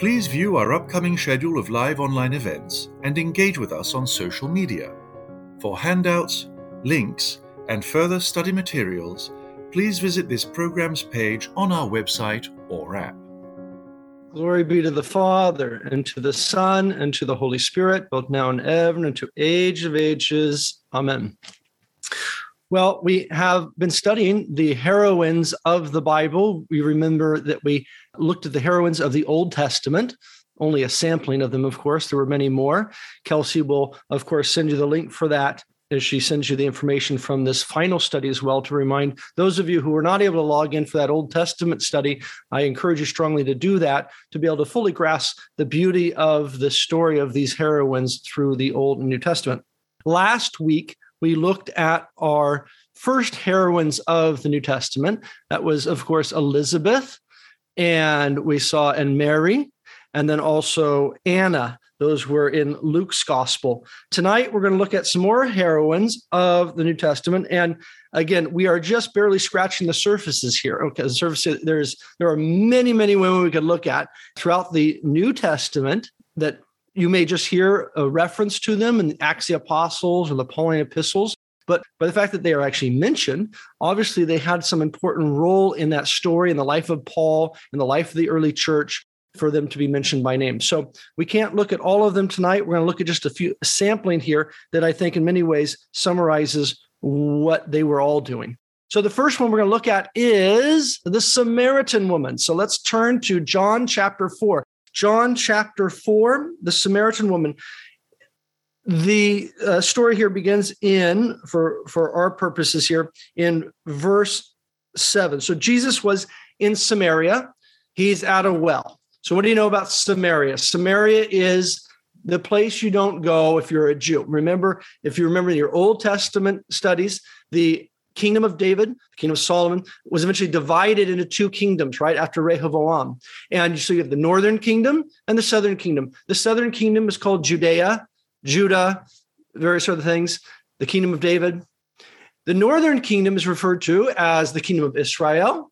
Please view our upcoming schedule of live online events and engage with us on social media. For handouts, links, and further study materials, please visit this program's page on our website or app. Glory be to the Father, and to the Son, and to the Holy Spirit, both now and ever, and to age of ages. Amen. Well, we have been studying the heroines of the Bible. We remember that we looked at the heroines of the Old Testament, only a sampling of them, of course. There were many more. Kelsey will, of course, send you the link for that as she sends you the information from this final study as well to remind those of you who were not able to log in for that Old Testament study. I encourage you strongly to do that to be able to fully grasp the beauty of the story of these heroines through the Old and New Testament. Last week, we looked at our first heroines of the New Testament. That was, of course, Elizabeth, and we saw and Mary, and then also Anna. Those were in Luke's gospel. Tonight, we're going to look at some more heroines of the New Testament. And again, we are just barely scratching the surfaces here. Okay, the surface there's there are many, many women we could look at throughout the New Testament that you may just hear a reference to them in the Acts the Apostles or the Pauline epistles. But by the fact that they are actually mentioned, obviously they had some important role in that story in the life of Paul, in the life of the early church, for them to be mentioned by name. So we can't look at all of them tonight. We're going to look at just a few sampling here that I think in many ways summarizes what they were all doing. So the first one we're going to look at is the Samaritan woman. So let's turn to John chapter 4. John chapter 4, the Samaritan woman. The uh, story here begins in, for, for our purposes here, in verse 7. So Jesus was in Samaria. He's at a well. So, what do you know about Samaria? Samaria is the place you don't go if you're a Jew. Remember, if you remember your Old Testament studies, the kingdom of David, the kingdom of Solomon, was eventually divided into two kingdoms, right? After Rehoboam. And so you have the northern kingdom and the southern kingdom. The southern kingdom is called Judea, Judah, various other things, the kingdom of David. The northern kingdom is referred to as the kingdom of Israel.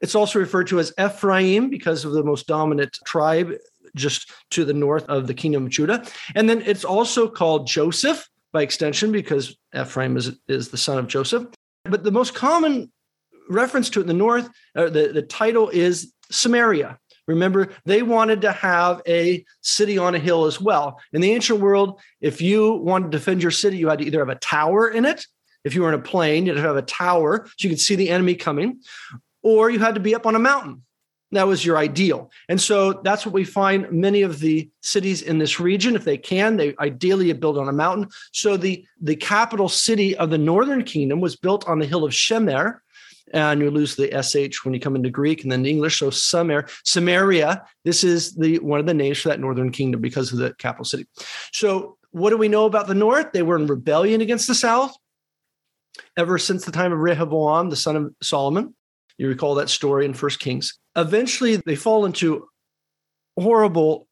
It's also referred to as Ephraim because of the most dominant tribe just to the north of the kingdom of Judah. And then it's also called Joseph by extension because Ephraim is, is the son of Joseph. But the most common reference to it in the north, the, the title is Samaria. Remember, they wanted to have a city on a hill as well. In the ancient world, if you wanted to defend your city, you had to either have a tower in it. If you were in a plain, you had to have a tower so you could see the enemy coming, or you had to be up on a mountain. That was your ideal. And so that's what we find many of the cities in this region. If they can, they ideally build on a mountain. So the, the capital city of the northern kingdom was built on the hill of Shemer, and you lose the sh when you come into Greek and then English. So Samaria, Samaria. This is the one of the names for that northern kingdom because of the capital city. So what do we know about the north? They were in rebellion against the south ever since the time of Rehoboam, the son of Solomon. You recall that story in First Kings. Eventually, they fall into horrible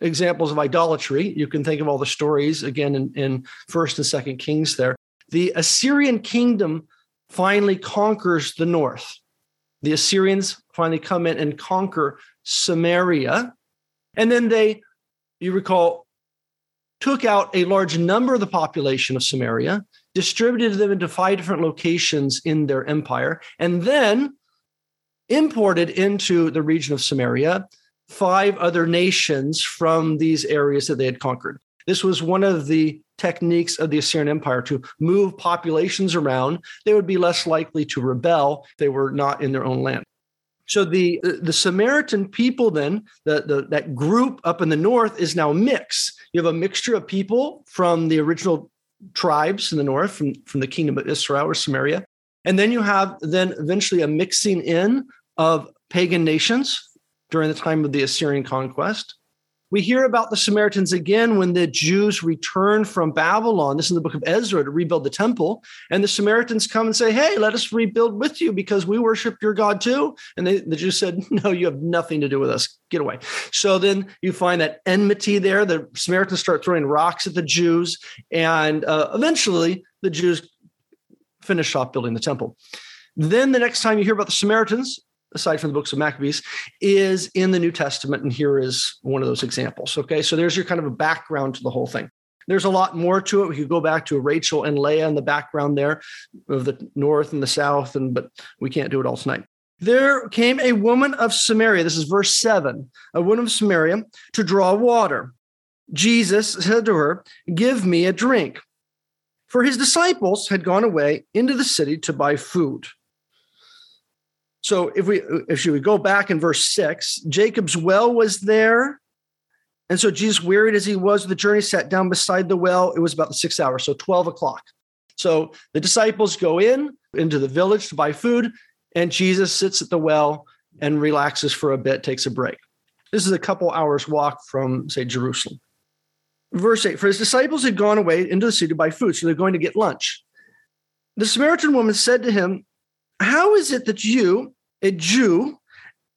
examples of idolatry. You can think of all the stories again in, in First and Second Kings. There, the Assyrian kingdom finally conquers the north. The Assyrians finally come in and conquer Samaria. And then they, you recall, took out a large number of the population of Samaria, distributed them into five different locations in their empire, and then imported into the region of Samaria five other nations from these areas that they had conquered. This was one of the techniques of the Assyrian Empire to move populations around. They would be less likely to rebel if they were not in their own land. So the the Samaritan people then the, the that group up in the north is now mixed. You have a mixture of people from the original tribes in the north from from the kingdom of Israel or Samaria, and then you have then eventually a mixing in of pagan nations during the time of the Assyrian conquest. We hear about the Samaritans again when the Jews return from Babylon. This is in the book of Ezra to rebuild the temple. And the Samaritans come and say, Hey, let us rebuild with you because we worship your God too. And they, the Jews said, No, you have nothing to do with us. Get away. So then you find that enmity there. The Samaritans start throwing rocks at the Jews. And uh, eventually the Jews finish off building the temple. Then the next time you hear about the Samaritans, aside from the books of Maccabees, is in the New Testament. And here is one of those examples. Okay. So there's your kind of a background to the whole thing. There's a lot more to it. We could go back to Rachel and Leah in the background there of the north and the south, and but we can't do it all tonight. There came a woman of Samaria, this is verse 7, a woman of Samaria to draw water. Jesus said to her, Give me a drink. For his disciples had gone away into the city to buy food. So if we if we go back in verse six, Jacob's well was there. And so Jesus, wearied as he was with the journey, sat down beside the well. It was about the sixth hour, so 12 o'clock. So the disciples go in into the village to buy food, and Jesus sits at the well and relaxes for a bit, takes a break. This is a couple hours walk from, say, Jerusalem. Verse 8 For his disciples had gone away into the city to buy food, so they're going to get lunch. The Samaritan woman said to him, How is it that you, a Jew,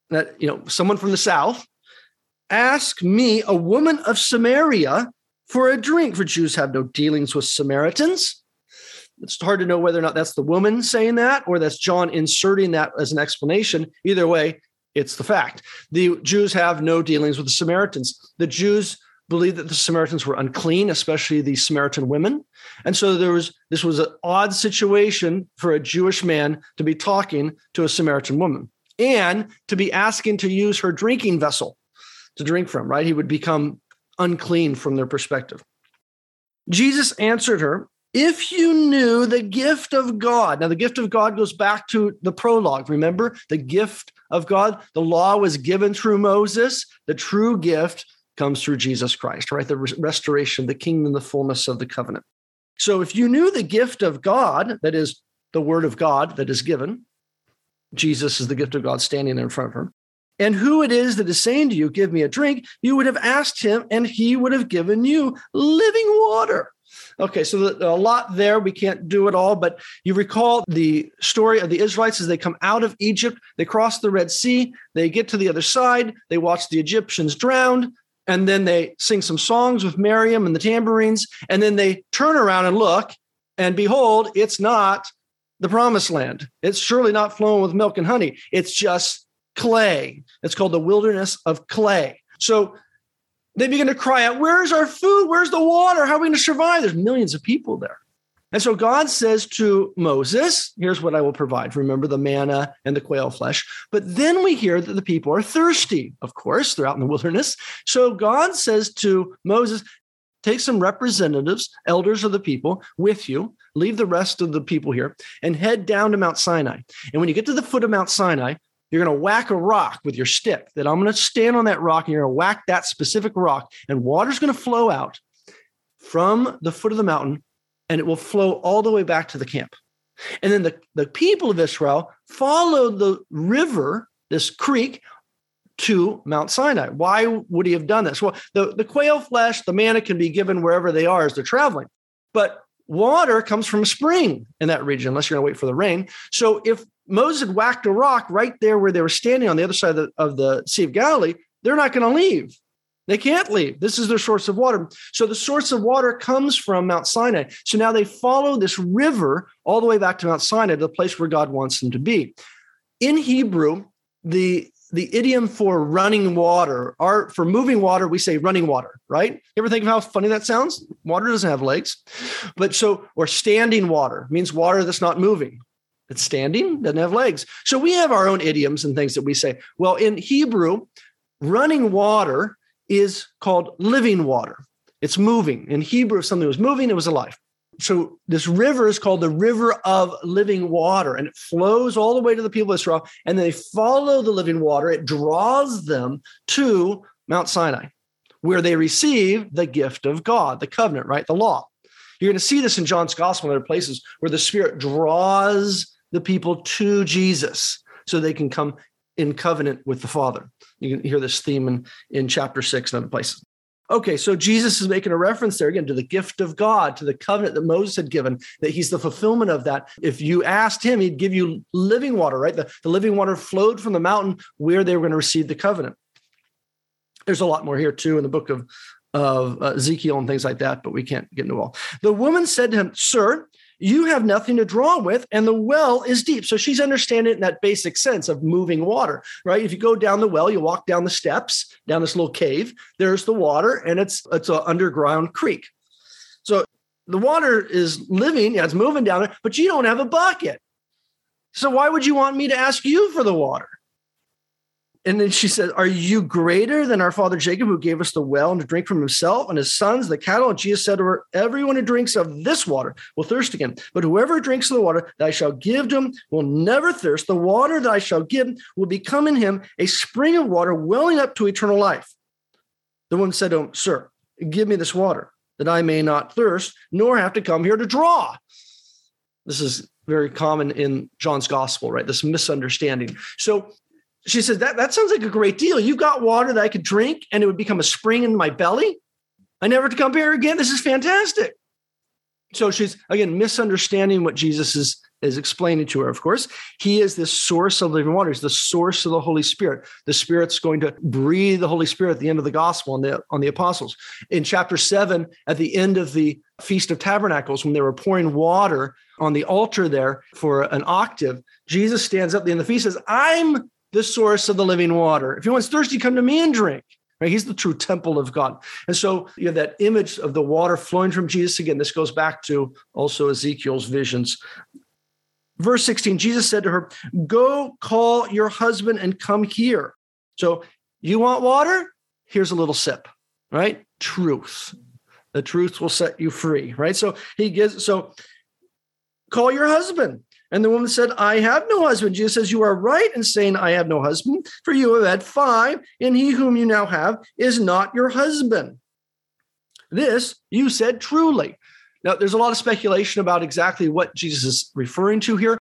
that you know, someone from the south, ask me, a woman of Samaria, for a drink? For Jews have no dealings with Samaritans. It's hard to know whether or not that's the woman saying that or that's John inserting that as an explanation. Either way, it's the fact. The Jews have no dealings with the Samaritans. The Jews believed that the Samaritans were unclean, especially the Samaritan women. And so there was this was an odd situation for a Jewish man to be talking to a Samaritan woman and to be asking to use her drinking vessel to drink from, right? He would become unclean from their perspective. Jesus answered her, if you knew the gift of God, now the gift of God goes back to the prologue. Remember, the gift of God, the law was given through Moses. The true gift comes through Jesus Christ, right? The restoration, the kingdom, the fullness of the covenant. So if you knew the gift of God, that is the word of God that is given, Jesus is the gift of God standing in front of her, and who it is that is saying to you, Give me a drink, you would have asked him, and he would have given you living water. Okay, so a lot there. We can't do it all, but you recall the story of the Israelites as they come out of Egypt, they cross the Red Sea, they get to the other side, they watch the Egyptians drowned, and then they sing some songs with Miriam and the tambourines, and then they turn around and look, and behold, it's not the promised land. It's surely not flowing with milk and honey. It's just clay. It's called the wilderness of clay. So they begin to cry out, Where's our food? Where's the water? How are we going to survive? There's millions of people there. And so God says to Moses, Here's what I will provide. Remember the manna and the quail flesh. But then we hear that the people are thirsty. Of course, they're out in the wilderness. So God says to Moses, Take some representatives, elders of the people with you, leave the rest of the people here, and head down to Mount Sinai. And when you get to the foot of Mount Sinai, you're going to whack a rock with your stick. That I'm going to stand on that rock and you're going to whack that specific rock, and water's going to flow out from the foot of the mountain and it will flow all the way back to the camp. And then the, the people of Israel followed the river, this creek, to Mount Sinai. Why would he have done this? Well, the, the quail flesh, the manna can be given wherever they are as they're traveling. But water comes from a spring in that region, unless you're going to wait for the rain. So if Moses had whacked a rock right there where they were standing on the other side of the, of the Sea of Galilee, they're not going to leave. They can't leave. This is their source of water. So the source of water comes from Mount Sinai. So now they follow this river all the way back to Mount Sinai, the place where God wants them to be. In Hebrew, the the idiom for running water, or for moving water, we say running water, right? You ever think of how funny that sounds? Water doesn't have legs. But so, or standing water means water that's not moving. It's standing, doesn't have legs. So we have our own idioms and things that we say. Well, in Hebrew, running water is called living water. It's moving. In Hebrew, if something was moving, it was alive. So this river is called the river of living water, and it flows all the way to the people of Israel, and they follow the living water. It draws them to Mount Sinai, where they receive the gift of God, the covenant, right? The law. You're going to see this in John's gospel and other places where the Spirit draws the people to Jesus so they can come in covenant with the Father. You can hear this theme in, in chapter six and other places. Okay, so Jesus is making a reference there again to the gift of God, to the covenant that Moses had given, that he's the fulfillment of that. If you asked him, he'd give you living water, right? The, the living water flowed from the mountain where they were going to receive the covenant. There's a lot more here too in the book of, of uh, Ezekiel and things like that, but we can't get into all. The woman said to him, Sir, you have nothing to draw with and the well is deep. So she's understanding it in that basic sense of moving water right? If you go down the well you walk down the steps down this little cave there's the water and it's it's an underground creek. So the water is living yeah it's moving down there but you don't have a bucket. So why would you want me to ask you for the water and then she said, Are you greater than our father Jacob, who gave us the well and to drink from himself and his sons, the cattle? And Jesus said to her, Everyone who drinks of this water will thirst again. But whoever drinks of the water that I shall give to him will never thirst. The water that I shall give will become in him a spring of water welling up to eternal life. The woman said to him, Sir, give me this water that I may not thirst, nor have to come here to draw. This is very common in John's gospel, right? This misunderstanding. So she says that that sounds like a great deal. You've got water that I could drink and it would become a spring in my belly. I never to come here again. This is fantastic. So she's again misunderstanding what Jesus is is explaining to her. Of course, he is the source of living water. He's the source of the Holy Spirit. The Spirit's going to breathe the Holy Spirit at the end of the gospel on the on the apostles. In chapter seven, at the end of the Feast of Tabernacles, when they were pouring water on the altar there for an octave, Jesus stands up at the the feast says, "I'm the source of the living water. If anyone's thirsty, come to me and drink. Right? He's the true temple of God. And so you have that image of the water flowing from Jesus. Again, this goes back to also Ezekiel's visions. Verse 16, Jesus said to her, Go call your husband and come here. So you want water? Here's a little sip, right? Truth. The truth will set you free, right? So he gives, so call your husband. And the woman said, I have no husband. Jesus says, You are right in saying, I have no husband, for you have had five, and he whom you now have is not your husband. This you said truly. Now, there's a lot of speculation about exactly what Jesus is referring to here.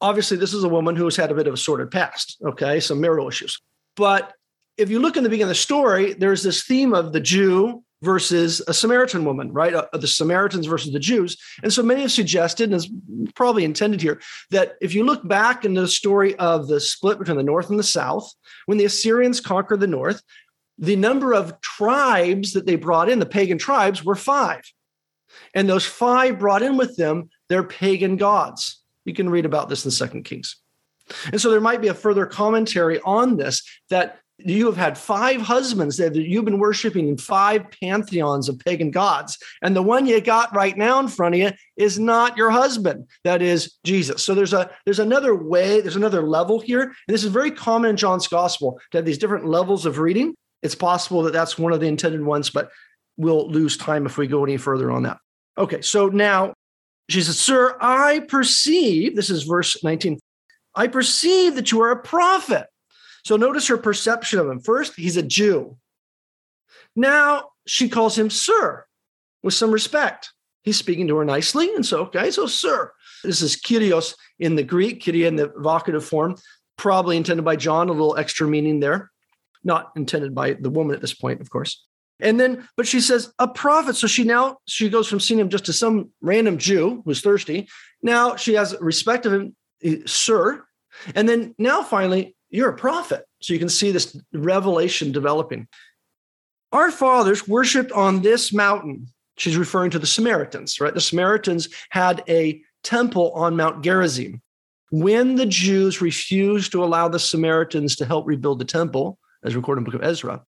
Obviously, this is a woman who has had a bit of a sordid past, okay, some marital issues. But if you look in the beginning of the story, there's this theme of the Jew versus a Samaritan woman, right? Uh, the Samaritans versus the Jews. And so many have suggested, and is probably intended here, that if you look back in the story of the split between the North and the South, when the Assyrians conquered the North, the number of tribes that they brought in, the pagan tribes, were five. And those five brought in with them their pagan gods. You can read about this in Second Kings. And so there might be a further commentary on this that you have had five husbands that you've been worshiping in five pantheons of pagan gods. And the one you got right now in front of you is not your husband. That is Jesus. So there's a there's another way, there's another level here. And this is very common in John's gospel to have these different levels of reading. It's possible that that's one of the intended ones, but we'll lose time if we go any further on that. Okay, so now she says, Sir, I perceive, this is verse 19, I perceive that you are a prophet. So notice her perception of him. First, he's a Jew. Now she calls him sir with some respect. He's speaking to her nicely. And so, okay, so sir. This is Kyrios in the Greek, Kyrie in the vocative form, probably intended by John, a little extra meaning there. Not intended by the woman at this point, of course. And then, but she says, a prophet. So she now, she goes from seeing him just to some random Jew who's thirsty. Now she has respect of him, sir. And then now finally, you're a prophet. So you can see this revelation developing. Our fathers worshiped on this mountain. She's referring to the Samaritans, right? The Samaritans had a temple on Mount Gerizim. When the Jews refused to allow the Samaritans to help rebuild the temple, as recorded in the book of Ezra,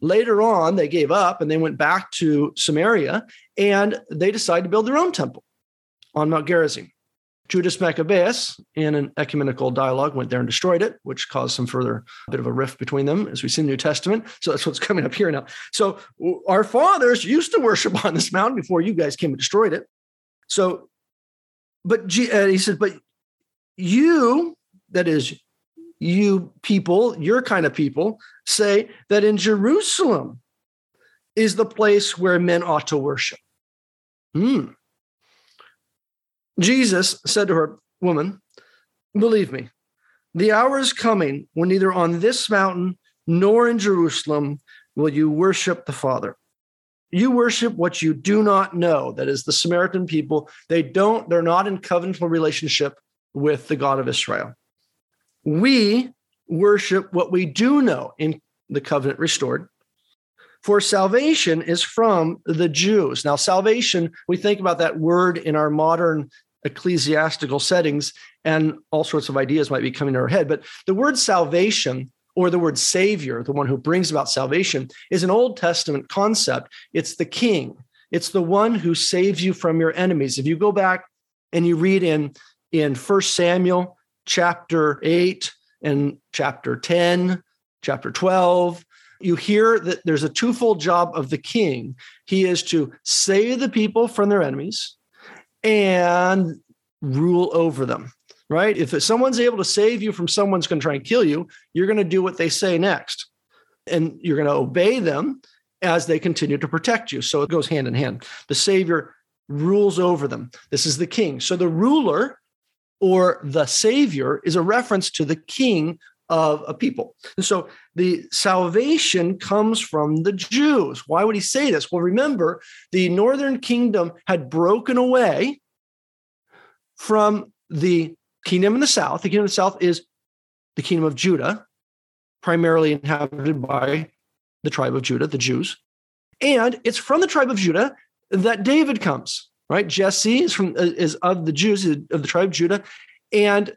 later on they gave up and they went back to Samaria and they decided to build their own temple on Mount Gerizim. Judas Maccabeus, in an ecumenical dialogue, went there and destroyed it, which caused some further bit of a rift between them, as we see in the New Testament. So that's what's coming up here now. So our fathers used to worship on this mountain before you guys came and destroyed it. So, but uh, he said, but you, that is, you people, your kind of people, say that in Jerusalem is the place where men ought to worship. Hmm. Jesus said to her, Woman, believe me, The hour is coming when neither on this mountain nor in Jerusalem will you worship the Father. You worship what you do not know. That is the Samaritan people. They don't, they're not in covenantal relationship with the God of Israel. We worship what we do know in the covenant restored. For salvation is from the Jews. Now, salvation, we think about that word in our modern ecclesiastical settings, and all sorts of ideas might be coming to our head. But the word salvation or the word savior, the one who brings about salvation, is an Old Testament concept. It's the king, it's the one who saves you from your enemies. If you go back and you read in, in 1 Samuel chapter 8 and chapter 10, chapter 12, you hear that there's a twofold job of the king. He is to save the people from their enemies and rule over them, right? If someone's able to save you from someone's going to try and kill you, you're going to do what they say next. And you're going to obey them as they continue to protect you. So it goes hand in hand. The Savior rules over them. This is the king. So the ruler or the Savior is a reference to the king of a people. And so the salvation comes from the Jews. Why would he say this? Well, remember, the northern kingdom had broken away from the kingdom in the south. The kingdom of the south is the kingdom of Judah, primarily inhabited by the tribe of Judah, the Jews. And it's from the tribe of Judah that David comes, right? Jesse is from is of the Jews of the tribe of Judah, and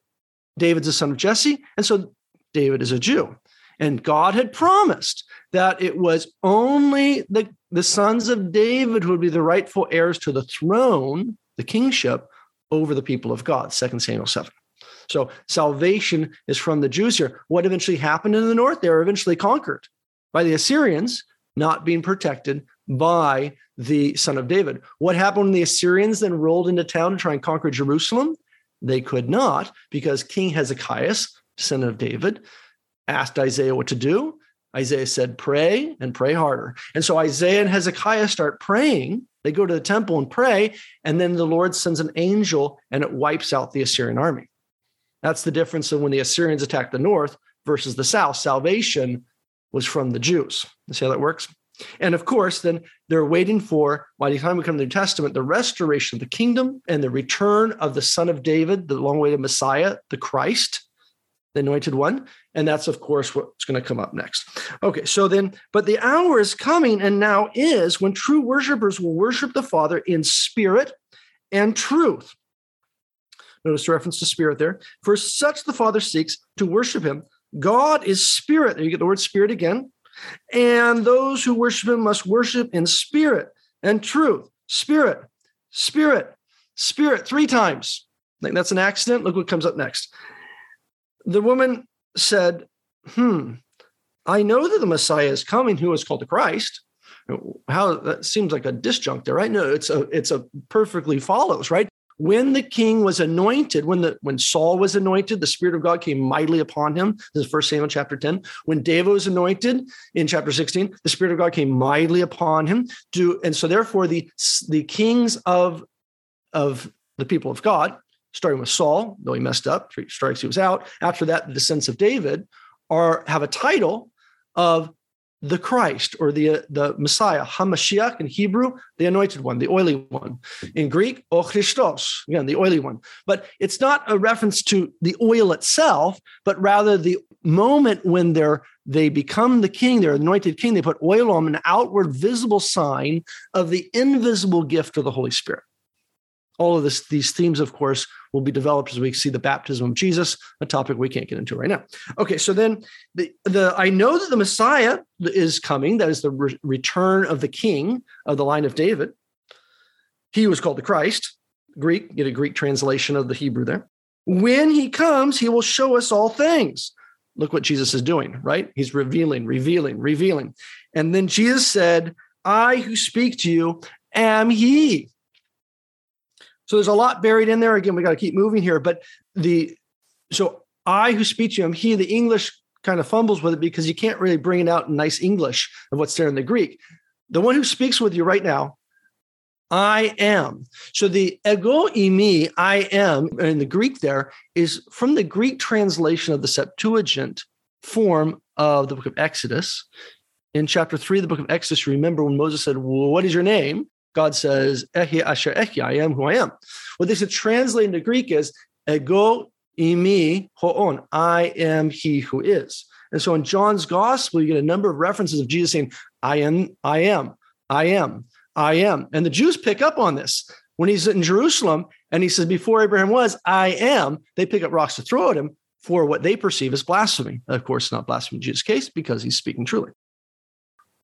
David's a son of Jesse. And so David is a Jew. And God had promised that it was only the, the sons of David who would be the rightful heirs to the throne, the kingship, over the people of God, 2 Samuel 7. So salvation is from the Jews here. What eventually happened in the north? They were eventually conquered by the Assyrians, not being protected by the son of David. What happened when the Assyrians then rolled into town to try and conquer Jerusalem? They could not because King Hezekiah descendant of David, asked Isaiah what to do. Isaiah said, Pray and pray harder. And so Isaiah and Hezekiah start praying. They go to the temple and pray. And then the Lord sends an angel and it wipes out the Assyrian army. That's the difference of when the Assyrians attacked the north versus the south. Salvation was from the Jews. You see how that works? And of course, then they're waiting for, by the time we come to the New Testament, the restoration of the kingdom and the return of the Son of David, the long awaited Messiah, the Christ, the anointed one. And that's, of course, what's going to come up next. Okay, so then, but the hour is coming and now is when true worshipers will worship the Father in spirit and truth. Notice the reference to spirit there. For such the Father seeks to worship him. God is spirit. There you get the word spirit again. And those who worship him must worship in spirit and truth. Spirit, spirit, spirit, three times. I think that's an accident. Look what comes up next the woman said, Hmm, I know that the Messiah is coming who is called the Christ. How that seems like a disjunct there, right? No, it's a it's a perfectly follows, right? When the king was anointed, when the when Saul was anointed, the Spirit of God came mightily upon him. This is First Samuel chapter 10. When David was anointed in chapter 16, the Spirit of God came mightily upon him. Do and so therefore the the kings of of the people of God starting with Saul, though he messed up, three strikes he was out. After that, the descendants of David are have a title of the Christ or the, uh, the Messiah, Hamashiach in Hebrew, the anointed one, the oily one. In Greek, O Christos, again, the oily one. But it's not a reference to the oil itself, but rather the moment when they're they become the king, they're anointed king, they put oil on an outward visible sign of the invisible gift of the Holy Spirit all of this, these themes, of course, will be developed as we see the baptism of Jesus, a topic we can't get into right now. Okay, so then the, the I know that the Messiah is coming. That is the re- return of the King of the line of David. He was called the Christ. Greek, get a Greek translation of the Hebrew there. When he comes, he will show us all things. Look what Jesus is doing, right? He's revealing, revealing, revealing. And then Jesus said, I who speak to you am he. So there's a lot buried in there. Again, we got to keep moving here. But the so I who speak to him, he, the English kind of fumbles with it because you can't really bring it out in nice English of what's there in the Greek. The one who speaks with you right now, I am. So the ego eimi, I am, in the Greek there is from the Greek translation of the Septuagint form of the book of Exodus. In chapter three of the book of Exodus, remember when Moses said, well, What is your name? God says, Ehi Asher Ehi, I am who I am. What they should translate into Greek is ego eimi hoon, I am he who is. And so in John's gospel, you get a number of references of Jesus saying, I am, I am, I am, I am. And the Jews pick up on this. When he's in Jerusalem and he says, Before Abraham was, I am, they pick up rocks to throw at him for what they perceive as blasphemy. Of course, not blasphemy in Jesus' case because he's speaking truly.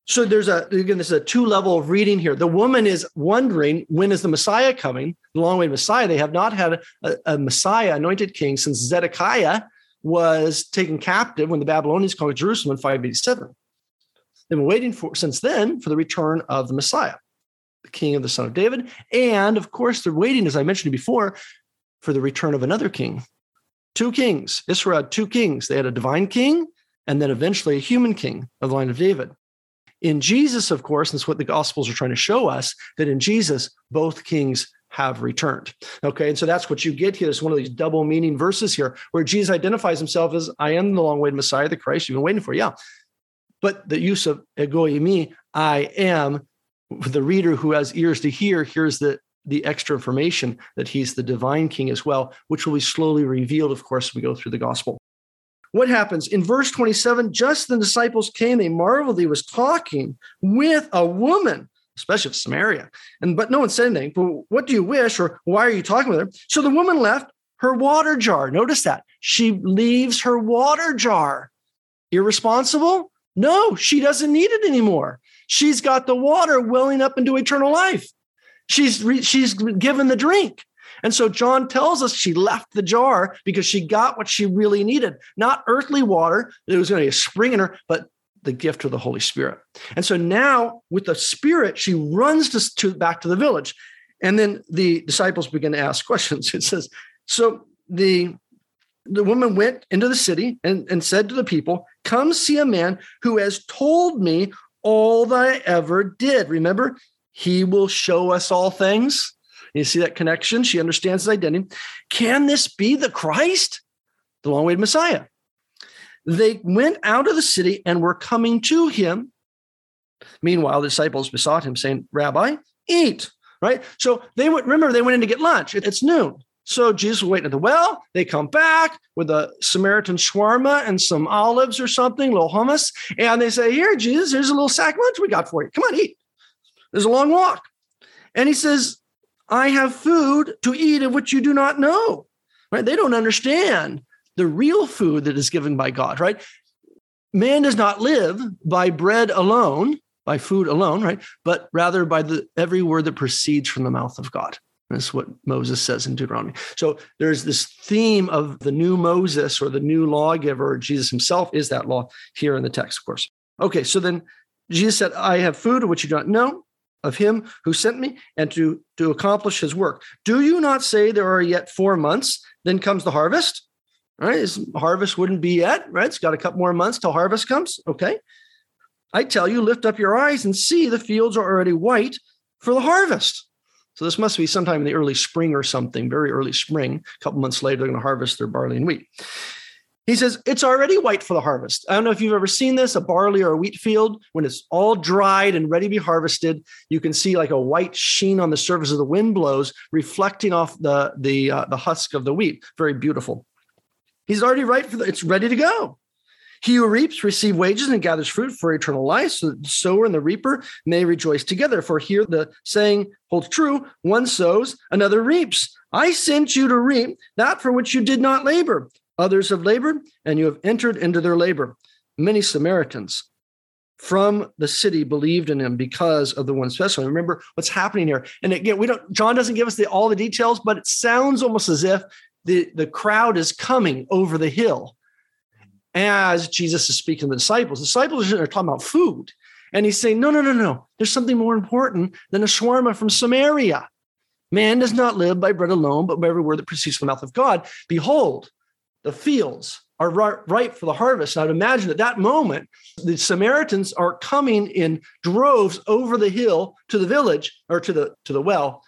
So there's a again, this is a two level of reading here. The woman is wondering when is the Messiah coming? The long way Messiah. They have not had a, a Messiah, anointed king, since Zedekiah was taken captive when the Babylonians conquered Jerusalem in 587. They've been waiting for since then for the return of the Messiah, the king of the son of David. And of course, they're waiting, as I mentioned before, for the return of another king. Two kings. Israel had two kings. They had a divine king and then eventually a human king of the line of David. In Jesus, of course, and that's what the Gospels are trying to show us that in Jesus, both kings have returned. Okay. And so that's what you get here. It's one of these double meaning verses here where Jesus identifies himself as I am the long awaited Messiah, the Christ you've been waiting for. Yeah. But the use of ego eimi, I am, the reader who has ears to hear hears the the extra information that he's the divine king as well, which will be slowly revealed, of course, as we go through the gospel. What happens in verse 27? Just the disciples came, they marveled he was talking with a woman especially of Samaria. And but no one said anything. But what do you wish, or why are you talking with her? So the woman left her water jar. Notice that she leaves her water jar. Irresponsible? No, she doesn't need it anymore. She's got the water welling up into eternal life. She's re- she's given the drink. And so John tells us she left the jar because she got what she really needed, not earthly water. There was going to be a spring in her, but the gift of the Holy Spirit. And so now with the Spirit, she runs to, to, back to the village. And then the disciples begin to ask questions. It says, so the the woman went into the city and, and said to the people, Come see a man who has told me all that I ever did. Remember, he will show us all things. You see that connection? She understands his identity. Can this be the Christ, the long awaited Messiah? They went out of the city and were coming to him. Meanwhile, the disciples besought him, saying, Rabbi, eat. Right? So they went, remember, they went in to get lunch. It's noon. So Jesus was waiting at the well. They come back with a Samaritan shawarma and some olives or something, little hummus. And they say, Here, Jesus, here's a little sack lunch we got for you. Come on, eat. There's a long walk. And he says, I have food to eat of which you do not know. Right? They don't understand the real food that is given by God, right? Man does not live by bread alone, by food alone, right? But rather by the every word that proceeds from the mouth of God. That's what Moses says in Deuteronomy. So there's this theme of the new Moses or the new lawgiver. Jesus himself is that law here in the text, of course. Okay, so then Jesus said, I have food of which you do not know, of him who sent me, and to, to accomplish his work. Do you not say there are yet four months? Then comes the harvest. Right, His harvest wouldn't be yet, right? It's got a couple more months till harvest comes. Okay. I tell you, lift up your eyes and see the fields are already white for the harvest. So this must be sometime in the early spring or something, very early spring. A couple months later, they're going to harvest their barley and wheat. He says, It's already white for the harvest. I don't know if you've ever seen this a barley or a wheat field. When it's all dried and ready to be harvested, you can see like a white sheen on the surface of the wind blows, reflecting off the, the, uh, the husk of the wheat. Very beautiful. He's already right for the, it's ready to go. He who reaps receive wages and gathers fruit for eternal life, so that the sower and the reaper may rejoice together. For here the saying holds true: one sows, another reaps. I sent you to reap that for which you did not labor. Others have labored, and you have entered into their labor. Many Samaritans from the city believed in him because of the one special. Remember what's happening here. And again, we don't. John doesn't give us the, all the details, but it sounds almost as if the, the crowd is coming over the hill as Jesus is speaking to the disciples. The disciples are talking about food. And he's saying, no, no, no, no. There's something more important than a shawarma from Samaria. Man does not live by bread alone, but by every word that proceeds from the mouth of God. Behold, the fields are ripe for the harvest. I'd imagine at that moment, the Samaritans are coming in droves over the hill to the village or to the to the well,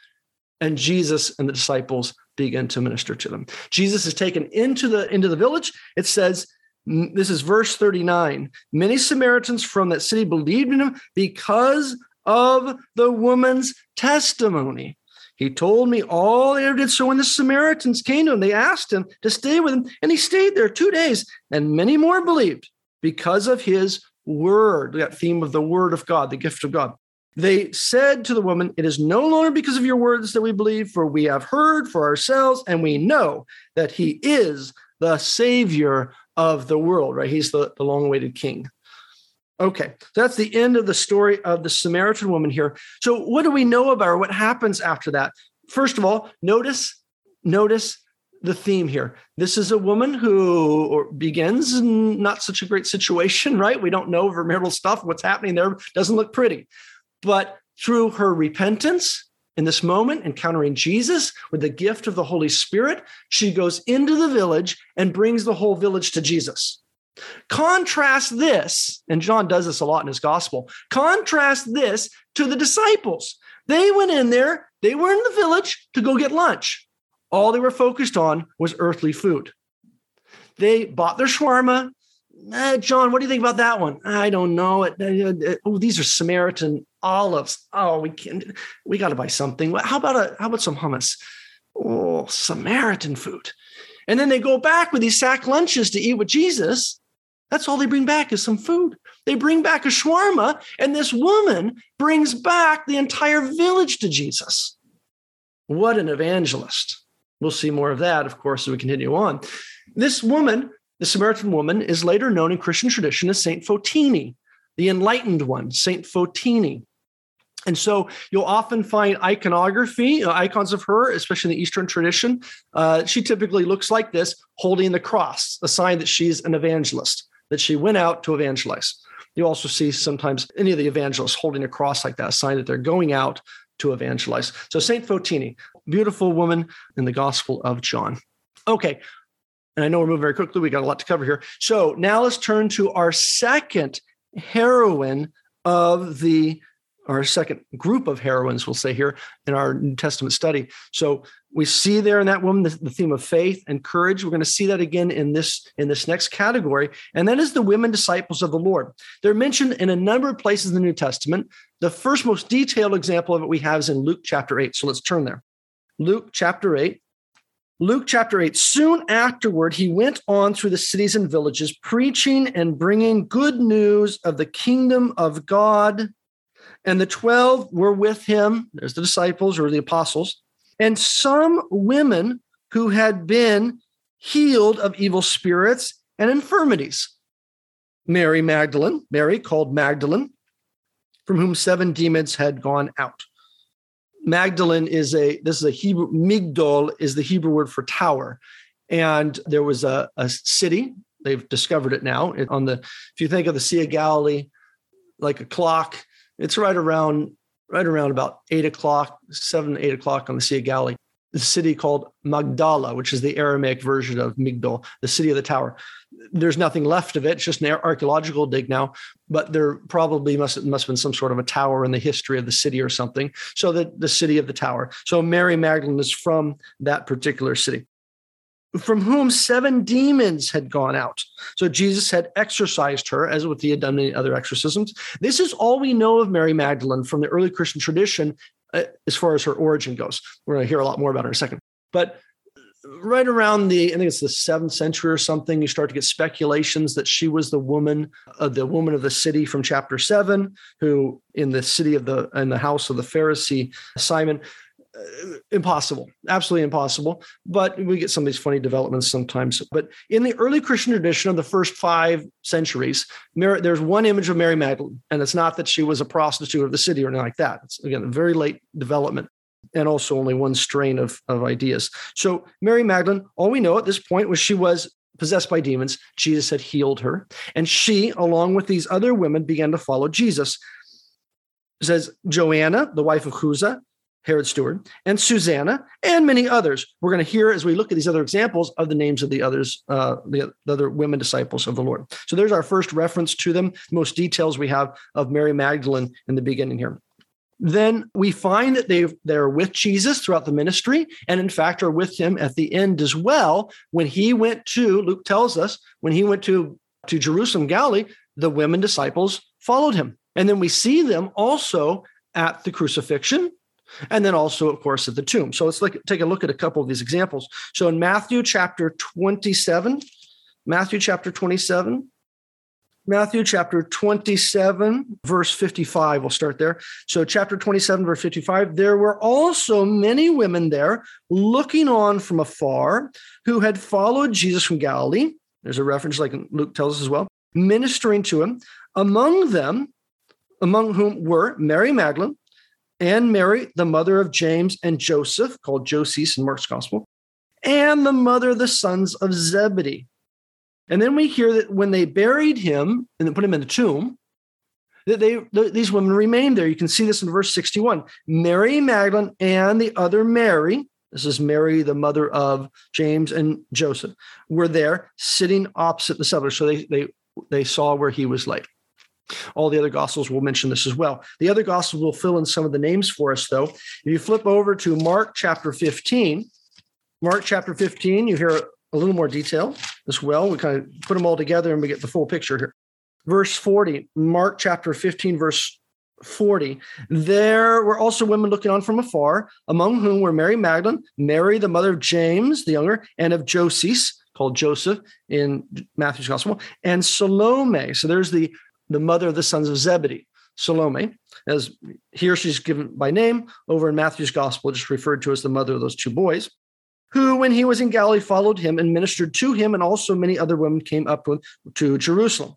and Jesus and the disciples begin to minister to them. Jesus is taken into the into the village. It says this is verse 39. Many Samaritans from that city believed in him because of the woman's testimony. He told me all they ever did. So when the Samaritans came to him, they asked him to stay with him, and he stayed there two days, and many more believed because of his word, that theme of the word of God, the gift of God. They said to the woman, It is no longer because of your words that we believe, for we have heard for ourselves, and we know that he is the Savior of the world, right? He's the, the long awaited king. Okay, so that's the end of the story of the Samaritan woman here. So, what do we know about her? What happens after that? First of all, notice, notice the theme here. This is a woman who begins in not such a great situation, right? We don't know her marital stuff. What's happening there doesn't look pretty. But through her repentance in this moment, encountering Jesus with the gift of the Holy Spirit, she goes into the village and brings the whole village to Jesus. Contrast this, and John does this a lot in his gospel. Contrast this to the disciples. They went in there, they were in the village to go get lunch. All they were focused on was earthly food. They bought their shawarma. Eh, John, what do you think about that one? I don't know. It, it, it, oh, these are Samaritan olives. Oh, we can we got to buy something. How about a how about some hummus? Oh, Samaritan food. And then they go back with these sack lunches to eat with Jesus. That's all they bring back is some food. They bring back a shawarma, and this woman brings back the entire village to Jesus. What an evangelist. We'll see more of that, of course, as we continue on. This woman, the Samaritan woman, is later known in Christian tradition as Saint Fotini, the enlightened one, Saint Fotini. And so you'll often find iconography, uh, icons of her, especially in the Eastern tradition. Uh, she typically looks like this, holding the cross, a sign that she's an evangelist, that she went out to evangelize. You also see sometimes any of the evangelists holding a cross like that, a sign that they're going out to evangelize. So Saint Fotini, beautiful woman in the Gospel of John. Okay, and I know we're moving very quickly. We got a lot to cover here. So now let's turn to our second heroine of the our second group of heroines, we'll say here in our New Testament study. So we see there in that woman the, the, theme of faith and courage. We're going to see that again in this in this next category, and that is the women disciples of the Lord. They're mentioned in a number of places in the New Testament. The first most detailed example of it we have is in Luke chapter eight. So let's turn there. Luke chapter eight. Luke chapter 8, soon afterward, he went on through the cities and villages, preaching and bringing good news of the kingdom of God and the 12 were with him. There's the disciples or the apostles. And some women who had been healed of evil spirits and infirmities. Mary Magdalene, Mary called Magdalene, from whom seven demons had gone out. Magdalene is a, this is a Hebrew, Migdol is the Hebrew word for tower. And there was a, a city, they've discovered it now on the, if you think of the Sea of Galilee, like a clock, it's right around right around about eight o'clock, seven, eight o'clock on the Sea of Galilee. The city called Magdala, which is the Aramaic version of Migdol, the city of the tower. There's nothing left of it. It's just an archaeological dig now, but there probably must must have been some sort of a tower in the history of the city or something. So the, the city of the tower. So Mary Magdalene is from that particular city from whom seven demons had gone out. So Jesus had exorcised her, as with he had done many other exorcisms. This is all we know of Mary Magdalene from the early Christian tradition, uh, as far as her origin goes. We're going to hear a lot more about her in a second. But right around the, I think it's the seventh century or something, you start to get speculations that she was the woman, uh, the woman of the city from chapter seven, who in the city of the in the house of the Pharisee Simon impossible, absolutely impossible. But we get some of these funny developments sometimes. But in the early Christian tradition of the first five centuries, Mary, there's one image of Mary Magdalene, and it's not that she was a prostitute of the city or anything like that. It's again a very late development. And also only one strain of, of ideas. So Mary Magdalene, all we know at this point was she was possessed by demons. Jesus had healed her. And she, along with these other women, began to follow Jesus. It says Joanna, the wife of Chuza, Herod steward, and Susanna, and many others. We're going to hear as we look at these other examples of the names of the others, uh, the, the, other women disciples of the Lord. So there's our first reference to them. Most details we have of Mary Magdalene in the beginning here. Then we find that they they're with Jesus throughout the ministry, and in fact are with him at the end as well. When he went to Luke tells us when he went to to Jerusalem, Galilee, the women disciples followed him, and then we see them also at the crucifixion and then also, of course, at the tomb. So let's look, take a look at a couple of these examples. So in Matthew chapter 27, Matthew chapter 27, Matthew chapter 27, verse 55. We'll start there. So, chapter 27, verse 55 there were also many women there looking on from afar who had followed Jesus from Galilee. There's a reference, like Luke tells us as well, ministering to him. Among them, among whom were Mary Magdalene, and Mary, the mother of James and Joseph, called Joses in Mark's gospel, and the mother of the sons of Zebedee. And then we hear that when they buried him and then put him in the tomb, that they these women remained there. You can see this in verse 61. Mary Magdalene and the other Mary, this is Mary, the mother of James and Joseph, were there sitting opposite the sepulchre. So they they they saw where he was laid. All the other gospels will mention this as well. The other gospels will fill in some of the names for us, though. If you flip over to Mark chapter 15, Mark chapter 15, you hear a little more detail as well. We kind of put them all together and we get the full picture here. Verse 40, Mark chapter 15, verse 40. There were also women looking on from afar, among whom were Mary Magdalene, Mary, the mother of James the younger, and of Joses, called Joseph in Matthew's gospel, and Salome. So there's the the mother of the sons of Zebedee, Salome, as here she's given by name over in Matthew's gospel, just referred to as the mother of those two boys, who, when he was in Galilee, followed him and ministered to him, and also many other women came up to Jerusalem.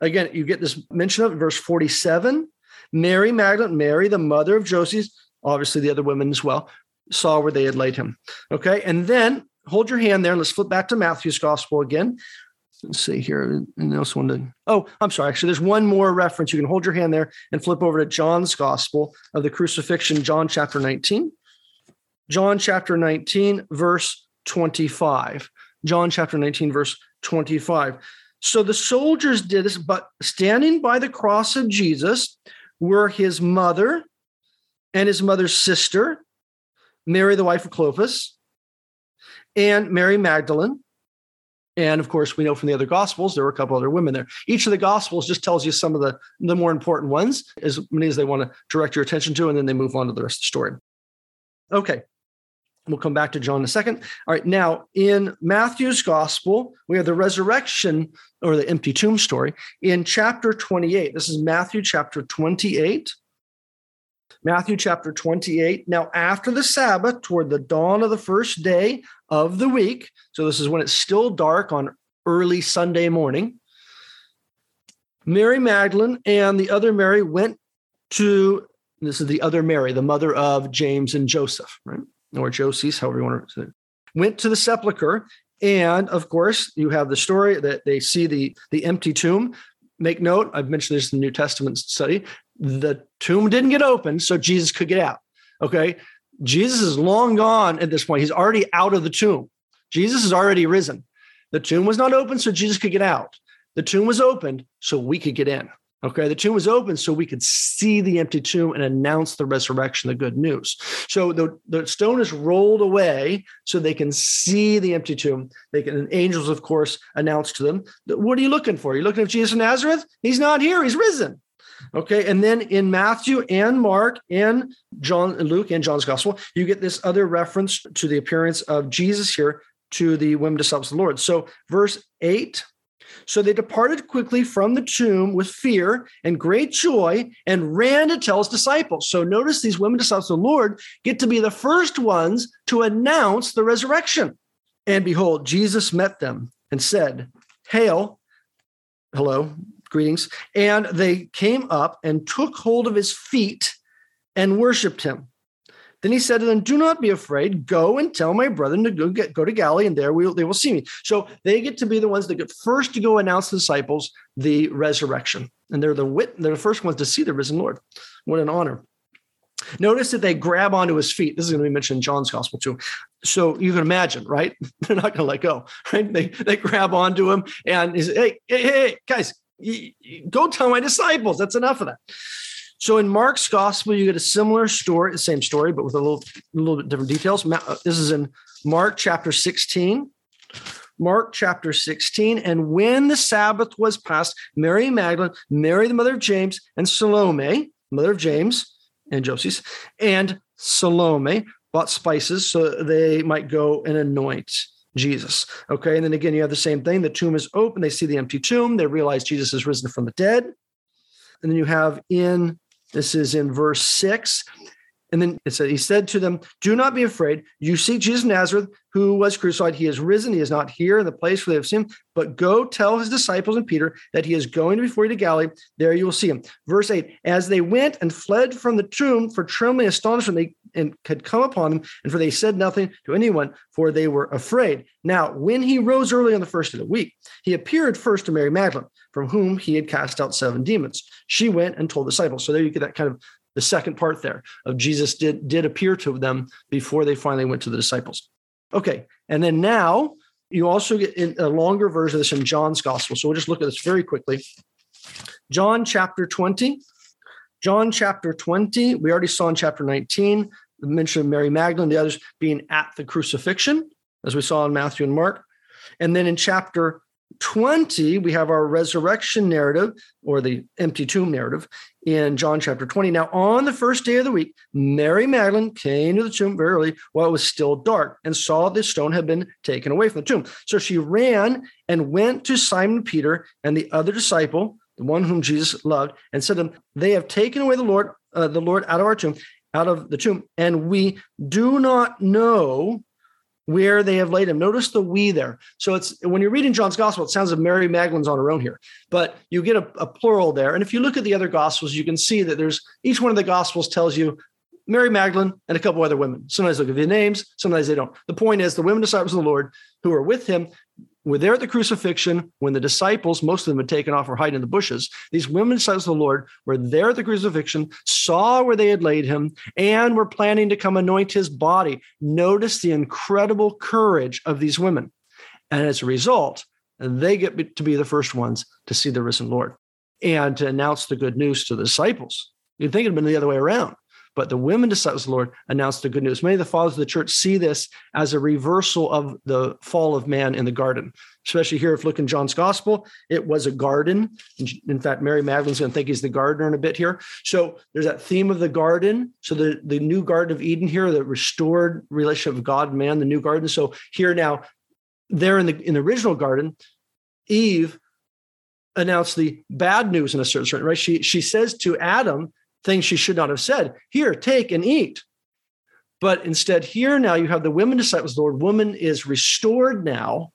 Again, you get this mention of verse 47. Mary Magdalene, Mary, the mother of Joses, obviously the other women as well, saw where they had laid him. Okay, and then hold your hand there and let's flip back to Matthew's gospel again let's see here. And else one to, oh, I'm sorry. Actually, there's one more reference. You can hold your hand there and flip over to John's Gospel of the crucifixion, John chapter 19. John chapter 19, verse 25. John chapter 19, verse 25. So the soldiers did this, but standing by the cross of Jesus were his mother and his mother's sister, Mary, the wife of Clopas, and Mary Magdalene and of course, we know from the other gospels, there were a couple other women there. Each of the gospels just tells you some of the, the more important ones, as many as they want to direct your attention to, and then they move on to the rest of the story. Okay. We'll come back to John in a second. All right. Now, in Matthew's gospel, we have the resurrection or the empty tomb story in chapter 28. This is Matthew chapter 28. Matthew chapter 28. Now, after the Sabbath, toward the dawn of the first day of the week, so this is when it's still dark on early Sunday morning, Mary Magdalene and the other Mary went to, this is the other Mary, the mother of James and Joseph, right? Or Joses, however you want to say it, went to the sepulchre. And of course, you have the story that they see the, the empty tomb. Make note, I've mentioned this in the New Testament study the tomb didn't get open so Jesus could get out. Okay. Jesus is long gone at this point. He's already out of the tomb. Jesus is already risen. The tomb was not open so Jesus could get out. The tomb was opened so we could get in. Okay, the tomb was open so we could see the empty tomb and announce the resurrection, the good news. So the, the stone is rolled away so they can see the empty tomb. They can, angels, of course, announce to them, What are you looking for? Are you looking for Jesus of Nazareth? He's not here, he's risen. Okay. And then in Matthew and Mark and John, Luke and John's gospel, you get this other reference to the appearance of Jesus here to the women disciples of the Lord. So, verse 8 so they departed quickly from the tomb with fear and great joy and ran to tell his disciples. So notice these women disciples of the Lord get to be the first ones to announce the resurrection. And behold, Jesus met them and said, Hail, hello, greetings. And they came up and took hold of his feet and worshiped him. Then he said to them, Do not be afraid. Go and tell my brethren to go, get, go to Galilee, and there we'll, they will see me. So they get to be the ones that get first to go announce the disciples the resurrection. And they're the wit, they're the first ones to see the risen Lord. What an honor. Notice that they grab onto his feet. This is going to be mentioned in John's gospel too. So you can imagine, right? They're not going to let go, right? They they grab onto him and he's hey, hey, hey, guys, go tell my disciples. That's enough of that. So in Mark's gospel, you get a similar story, the same story, but with a little, a little bit different details. Uh, this is in Mark chapter 16. Mark chapter 16. And when the Sabbath was past, Mary Magdalene, Mary, the mother of James, and Salome, mother of James and Joseph, and Salome bought spices so they might go and anoint Jesus. Okay. And then again, you have the same thing. The tomb is open. They see the empty tomb. They realize Jesus is risen from the dead. And then you have in this is in verse six. And then it said, He said to them, Do not be afraid. You see Jesus of Nazareth, who was crucified. He is risen. He is not here in the place where they have seen him, but go tell his disciples and Peter that he is going before you to Galilee. There you will see him. Verse 8 As they went and fled from the tomb for trembling astonishment, they and had come upon them, and for they said nothing to anyone, for they were afraid. Now, when he rose early on the first of the week, he appeared first to Mary Magdalene, from whom he had cast out seven demons. She went and told the disciples. So there you get that kind of the second part there of Jesus did did appear to them before they finally went to the disciples. Okay, and then now you also get a longer version of this in John's gospel. So we'll just look at this very quickly. John chapter 20. John chapter 20, we already saw in chapter 19 the mention of Mary Magdalene, the others being at the crucifixion, as we saw in Matthew and Mark. And then in chapter 20, we have our resurrection narrative or the empty tomb narrative in John chapter 20. Now, on the first day of the week, Mary Magdalene came to the tomb very early while it was still dark and saw the stone had been taken away from the tomb. So she ran and went to Simon Peter and the other disciple, the one whom Jesus loved, and said to them, They have taken away the Lord, uh, the Lord out of our tomb, out of the tomb, and we do not know where they have laid him. Notice the we there. So it's when you're reading John's gospel, it sounds like Mary Magdalene's on her own here, but you get a, a, plural there. And if you look at the other gospels, you can see that there's each one of the gospels tells you Mary Magdalene and a couple other women. Sometimes they'll give you names, sometimes they don't. The point is the women disciples of the Lord who are with him were there at the crucifixion when the disciples, most of them had taken off or hiding in the bushes. These women says the Lord were there at the crucifixion, saw where they had laid him, and were planning to come anoint his body. Notice the incredible courage of these women. And as a result, they get to be the first ones to see the risen Lord and to announce the good news to the disciples. You'd think it'd been the other way around. But the women disciples of the Lord announced the good news. Many of the fathers of the church see this as a reversal of the fall of man in the garden. Especially here, if look in John's gospel, it was a garden. In fact, Mary Magdalene's going to think he's the gardener in a bit here. So there's that theme of the garden. So the, the new Garden of Eden here, the restored relationship of God and man, the new garden. So here now, there in the in the original garden, Eve announced the bad news in a certain right. She she says to Adam, things she should not have said. Here, take and eat. But instead, here now you have the women disciples, the Lord. Woman is restored now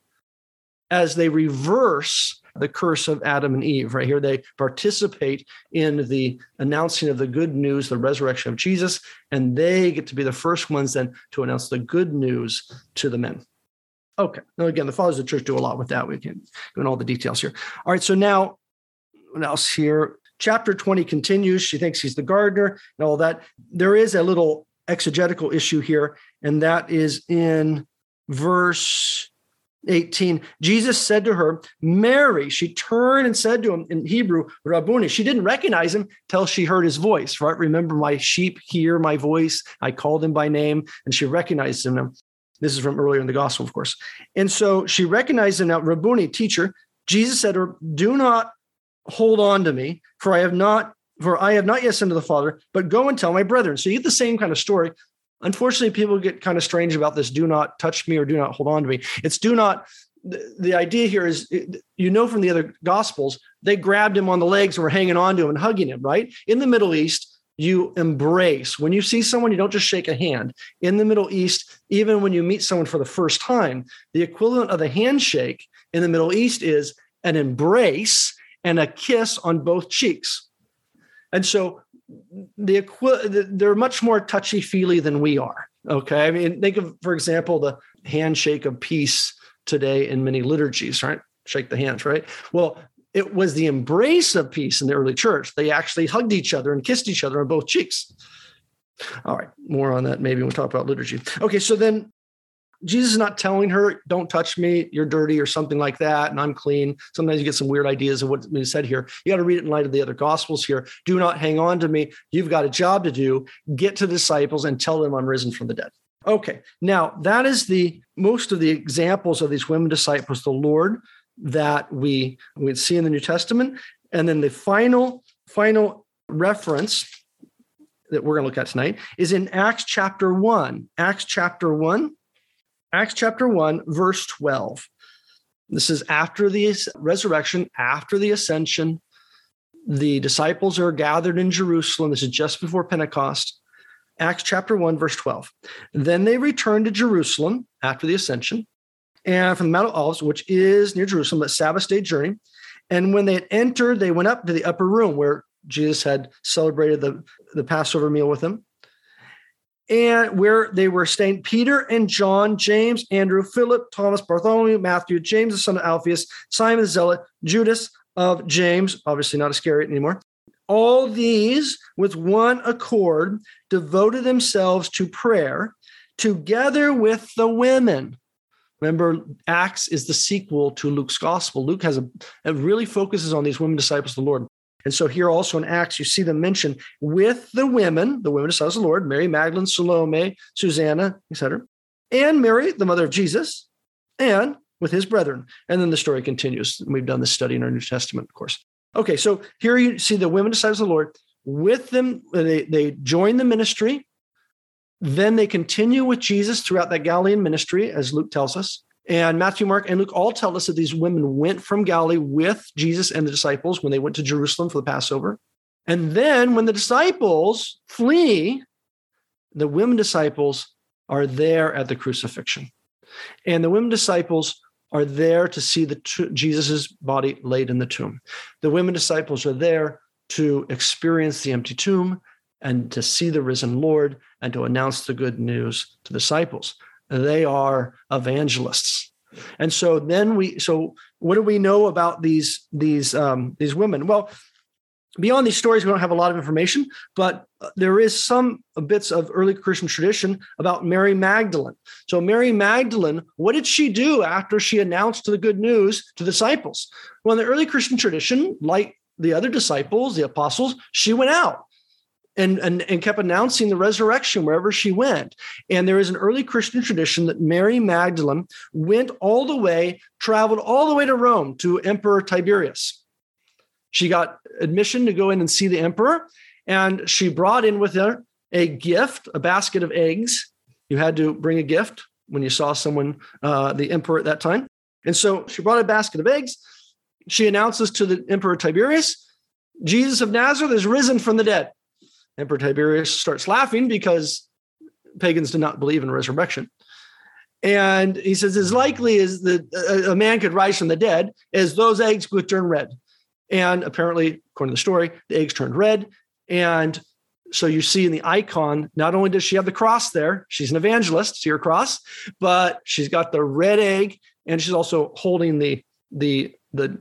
as they reverse the curse of Adam and Eve. Right here, they participate in the announcing of the good news, the resurrection of Jesus, and they get to be the first ones then to announce the good news to the men. Okay. Now, again, the fathers of the church do a lot with that. We can go into all the details here. All right. So now, what else here? Chapter 20 continues. She thinks he's the gardener and all that. There is a little exegetical issue here, and that is in verse 18. Jesus said to her, Mary. She turned and said to him in Hebrew, Rabboni. She didn't recognize him till she heard his voice, right? Remember, my sheep hear my voice. I called him by name, and she recognized him. This is from earlier in the gospel, of course. And so she recognized him now, Rabboni, teacher. Jesus said to her, Do not hold on to me, for I have not for I have not yet sent to the Father, but go and tell my brethren. So you get the same kind of story. Unfortunately, people get kind of strange about this do not touch me or do not hold on to me. It's do not. The, the idea here is, you know, from the other gospels, they grabbed him on the legs and were hanging on to him and hugging him, right? In the Middle East, you embrace. When you see someone, you don't just shake a hand. In the Middle East, even when you meet someone for the first time, the equivalent of a handshake in the Middle East is an embrace and a kiss on both cheeks. And so the they're much more touchy feely than we are. Okay, I mean, think of, for example, the handshake of peace today in many liturgies, right? Shake the hands, right? Well, it was the embrace of peace in the early church. They actually hugged each other and kissed each other on both cheeks. All right, more on that maybe when we talk about liturgy. Okay, so then Jesus is not telling her, don't touch me, you're dirty, or something like that, and I'm clean. Sometimes you get some weird ideas of what's being said here. You got to read it in light of the other gospels here. Do not hang on to me. You've got a job to do. Get to the disciples and tell them I'm risen from the dead. Okay, now that is the most of the examples of these women disciples, the Lord that we we see in the New Testament, and then the final final reference that we're going to look at tonight is in Acts chapter 1. Acts chapter 1 Acts chapter 1, verse 12. This is after the resurrection, after the ascension. The disciples are gathered in Jerusalem. This is just before Pentecost. Acts chapter 1, verse 12. Then they returned to Jerusalem after the ascension and from the Mount of Olives, which is near Jerusalem, a Sabbath day journey. And when they had entered, they went up to the upper room where Jesus had celebrated the, the Passover meal with them and where they were staying Peter and John, James, Andrew, Philip, Thomas, Bartholomew, Matthew, James, the son of Alphaeus, Simon the Zealot, Judas of James, obviously not Iscariot anymore. All these, with one accord, devoted themselves to prayer together with the women. Remember, Acts is the sequel to Luke's gospel. Luke has a, really focuses on these women disciples of the Lord. And so here also in Acts, you see them mentioned with the women, the women of the Lord, Mary Magdalene, Salome, Susanna, etc., and Mary, the mother of Jesus, and with his brethren. And then the story continues. We've done this study in our New Testament, of course. Okay, so here you see the women disciples of the Lord. With them, they, they join the ministry. Then they continue with Jesus throughout that Galilean ministry, as Luke tells us. And Matthew, Mark, and Luke all tell us that these women went from Galilee with Jesus and the disciples when they went to Jerusalem for the Passover. And then when the disciples flee, the women disciples are there at the crucifixion. And the women disciples are there to see the t- Jesus's body laid in the tomb. The women disciples are there to experience the empty tomb and to see the risen Lord and to announce the good news to disciples they are evangelists. And so then we so what do we know about these these um, these women? Well beyond these stories we don't have a lot of information but there is some bits of early christian tradition about mary magdalene. So mary magdalene what did she do after she announced the good news to disciples? Well in the early christian tradition like the other disciples the apostles she went out and, and, and kept announcing the resurrection wherever she went. And there is an early Christian tradition that Mary Magdalene went all the way, traveled all the way to Rome to Emperor Tiberius. She got admission to go in and see the emperor, and she brought in with her a gift, a basket of eggs. You had to bring a gift when you saw someone, uh, the emperor at that time. And so she brought a basket of eggs. She announces to the emperor Tiberius, Jesus of Nazareth is risen from the dead. Emperor Tiberius starts laughing because pagans did not believe in resurrection. And he says, as likely as the, a man could rise from the dead as those eggs would turn red. And apparently, according to the story, the eggs turned red. And so you see in the icon, not only does she have the cross there, she's an evangelist, see her cross, but she's got the red egg and she's also holding the the the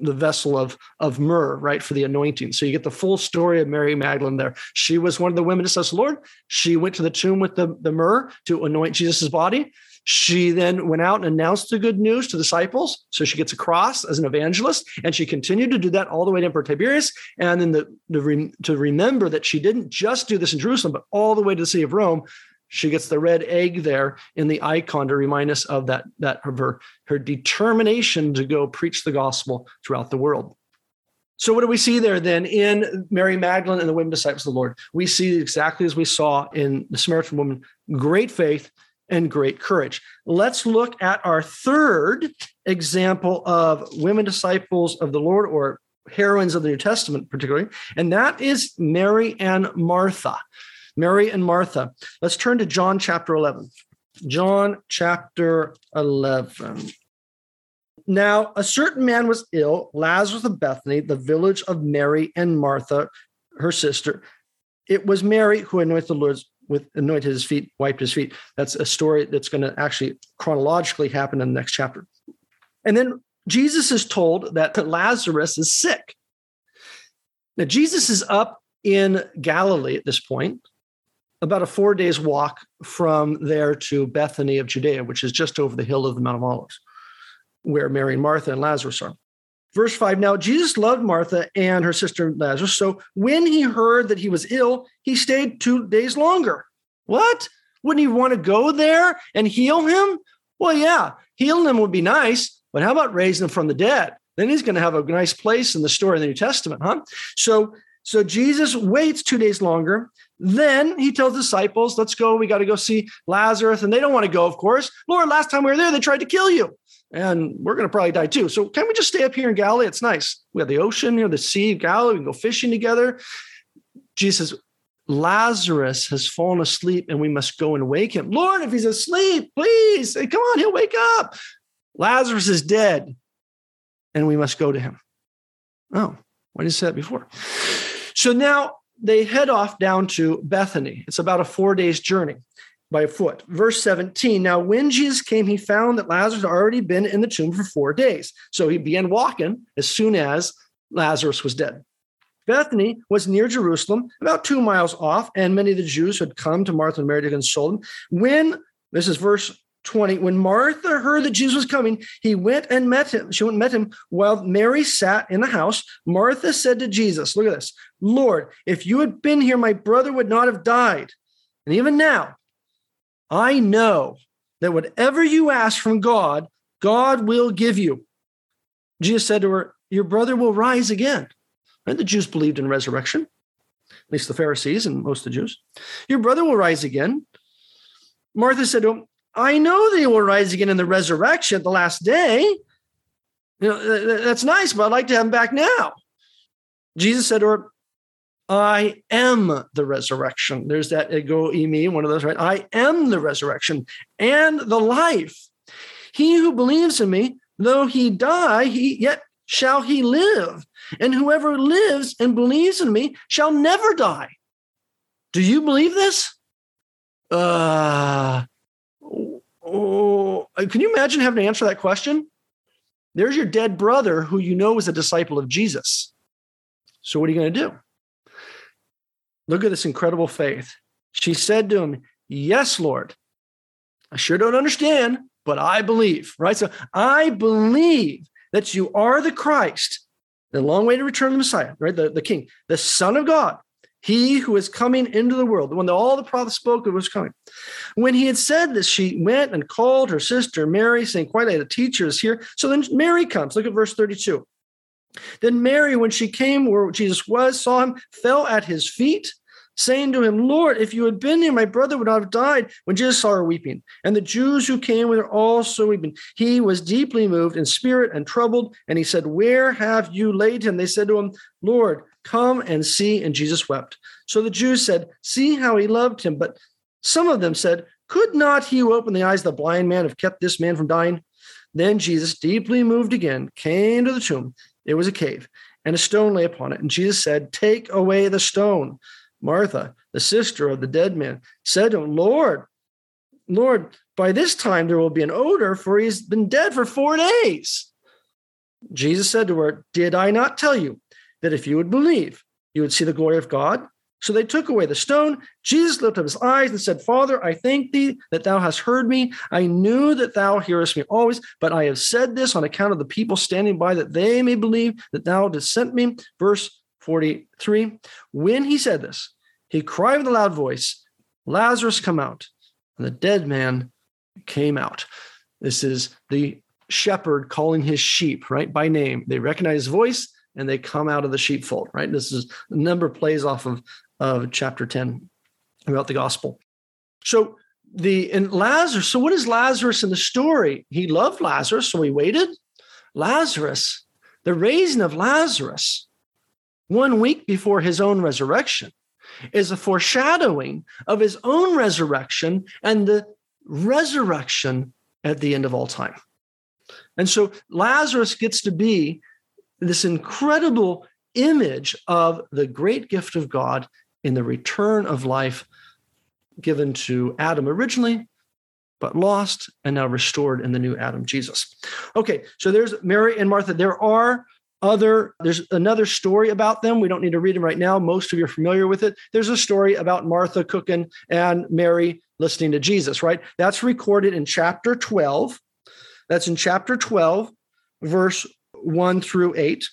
the vessel of of myrrh, right, for the anointing. So you get the full story of Mary Magdalene there. She was one of the women that says, Lord. She went to the tomb with the, the myrrh to anoint Jesus' body. She then went out and announced the good news to disciples. So she gets a cross as an evangelist, and she continued to do that all the way to Emperor Tiberius. And then the, the, to remember that she didn't just do this in Jerusalem, but all the way to the city of Rome, she gets the red egg there in the icon to remind us of that that of her her determination to go preach the gospel throughout the world. So what do we see there then in mary magdalene and the women disciples of the lord? We see exactly as we saw in the samaritan woman great faith and great courage. Let's look at our third example of women disciples of the lord or heroines of the new testament particularly and that is mary and martha Mary and Martha. Let's turn to John chapter 11. John chapter 11. Now, a certain man was ill, Lazarus of Bethany, the village of Mary and Martha, her sister. It was Mary who anointed the Lord's with anointed his feet, wiped his feet. That's a story that's going to actually chronologically happen in the next chapter. And then Jesus is told that Lazarus is sick. Now, Jesus is up in Galilee at this point about a four days walk from there to Bethany of Judea, which is just over the hill of the Mount of Olives, where Mary and Martha and Lazarus are. Verse five Now Jesus loved Martha and her sister Lazarus. So when he heard that he was ill, he stayed two days longer. What? Wouldn't he want to go there and heal him? Well, yeah, healing him would be nice, but how about raising him from the dead? Then he's going to have a nice place in the story in the New Testament, huh? So, so Jesus waits two days longer. Then he tells disciples, let's go. We got to go see Lazarus. And they don't want to go, of course. Lord, last time we were there, they tried to kill you. And we're going to probably die too. So can we just stay up here in Galilee? It's nice. We have the ocean, you know, the sea, Galilee. We can go fishing together. Jesus Lazarus has fallen asleep and we must go and wake him. Lord, if he's asleep, please, come on, he'll wake up. Lazarus is dead and we must go to him. Oh, why did you say that before? So now they head off down to Bethany. It's about a four days journey by foot. Verse 17 Now, when Jesus came, he found that Lazarus had already been in the tomb for four days. So he began walking as soon as Lazarus was dead. Bethany was near Jerusalem, about two miles off, and many of the Jews had come to Martha and Mary to console them. When, this is verse 20, when Martha heard that Jesus was coming, he went and met him. She went and met him while Mary sat in the house. Martha said to Jesus, Look at this, Lord, if you had been here, my brother would not have died. And even now, I know that whatever you ask from God, God will give you. Jesus said to her, Your brother will rise again. And the Jews believed in resurrection, at least the Pharisees and most of the Jews. Your brother will rise again. Martha said to him, I know he will rise again in the resurrection at the last day. You know, that's nice, but I'd like to have him back now. Jesus said her, I am the resurrection. There's that ego eimi, one of those, right? I am the resurrection and the life. He who believes in me, though he die, he yet shall he live. And whoever lives and believes in me shall never die. Do you believe this? Uh, oh, can you imagine having to answer that question? There's your dead brother who you know is a disciple of Jesus. So, what are you going to do? Look at this incredible faith. She said to him, Yes, Lord. I sure don't understand, but I believe, right? So, I believe that you are the Christ, the long way to return the Messiah, right? The, the King, the Son of God, he who is coming into the world, the one that all the prophets spoke of was coming. When he had said this, she went and called her sister Mary, saying, Quite the teacher is here. So then Mary comes. Look at verse 32. Then Mary, when she came where Jesus was, saw him, fell at his feet saying to him, Lord, if you had been here, my brother would not have died. When Jesus saw her weeping, and the Jews who came with her also weeping, he was deeply moved in spirit and troubled. And he said, Where have you laid him? They said to him, Lord, come and see. And Jesus wept. So the Jews said, See how he loved him. But some of them said, Could not he who opened the eyes of the blind man have kept this man from dying? Then Jesus, deeply moved again, came to the tomb. It was a cave, and a stone lay upon it. And Jesus said, Take away the stone. Martha, the sister of the dead man, said to him, Lord, Lord, by this time there will be an odor, for he's been dead for four days. Jesus said to her, Did I not tell you that if you would believe, you would see the glory of God? So they took away the stone. Jesus lifted up his eyes and said, Father, I thank thee that thou hast heard me. I knew that thou hearest me always, but I have said this on account of the people standing by, that they may believe that thou didst sent me. Verse 43. When he said this, he cried with a loud voice, Lazarus, come out. And the dead man came out. This is the shepherd calling his sheep, right, by name. They recognize voice and they come out of the sheepfold, right? This is a number plays off of, of chapter 10 about the gospel. So the and Lazarus, so what is Lazarus in the story? He loved Lazarus, so he waited. Lazarus, the raising of Lazarus one week before his own resurrection, is a foreshadowing of his own resurrection and the resurrection at the end of all time. And so Lazarus gets to be this incredible image of the great gift of God in the return of life given to Adam originally, but lost and now restored in the new Adam, Jesus. Okay, so there's Mary and Martha. There are other there's another story about them. We don't need to read them right now. Most of you are familiar with it. There's a story about martha cooking and mary listening to jesus right? That's recorded in chapter 12 that's in chapter 12 verse 1 through 8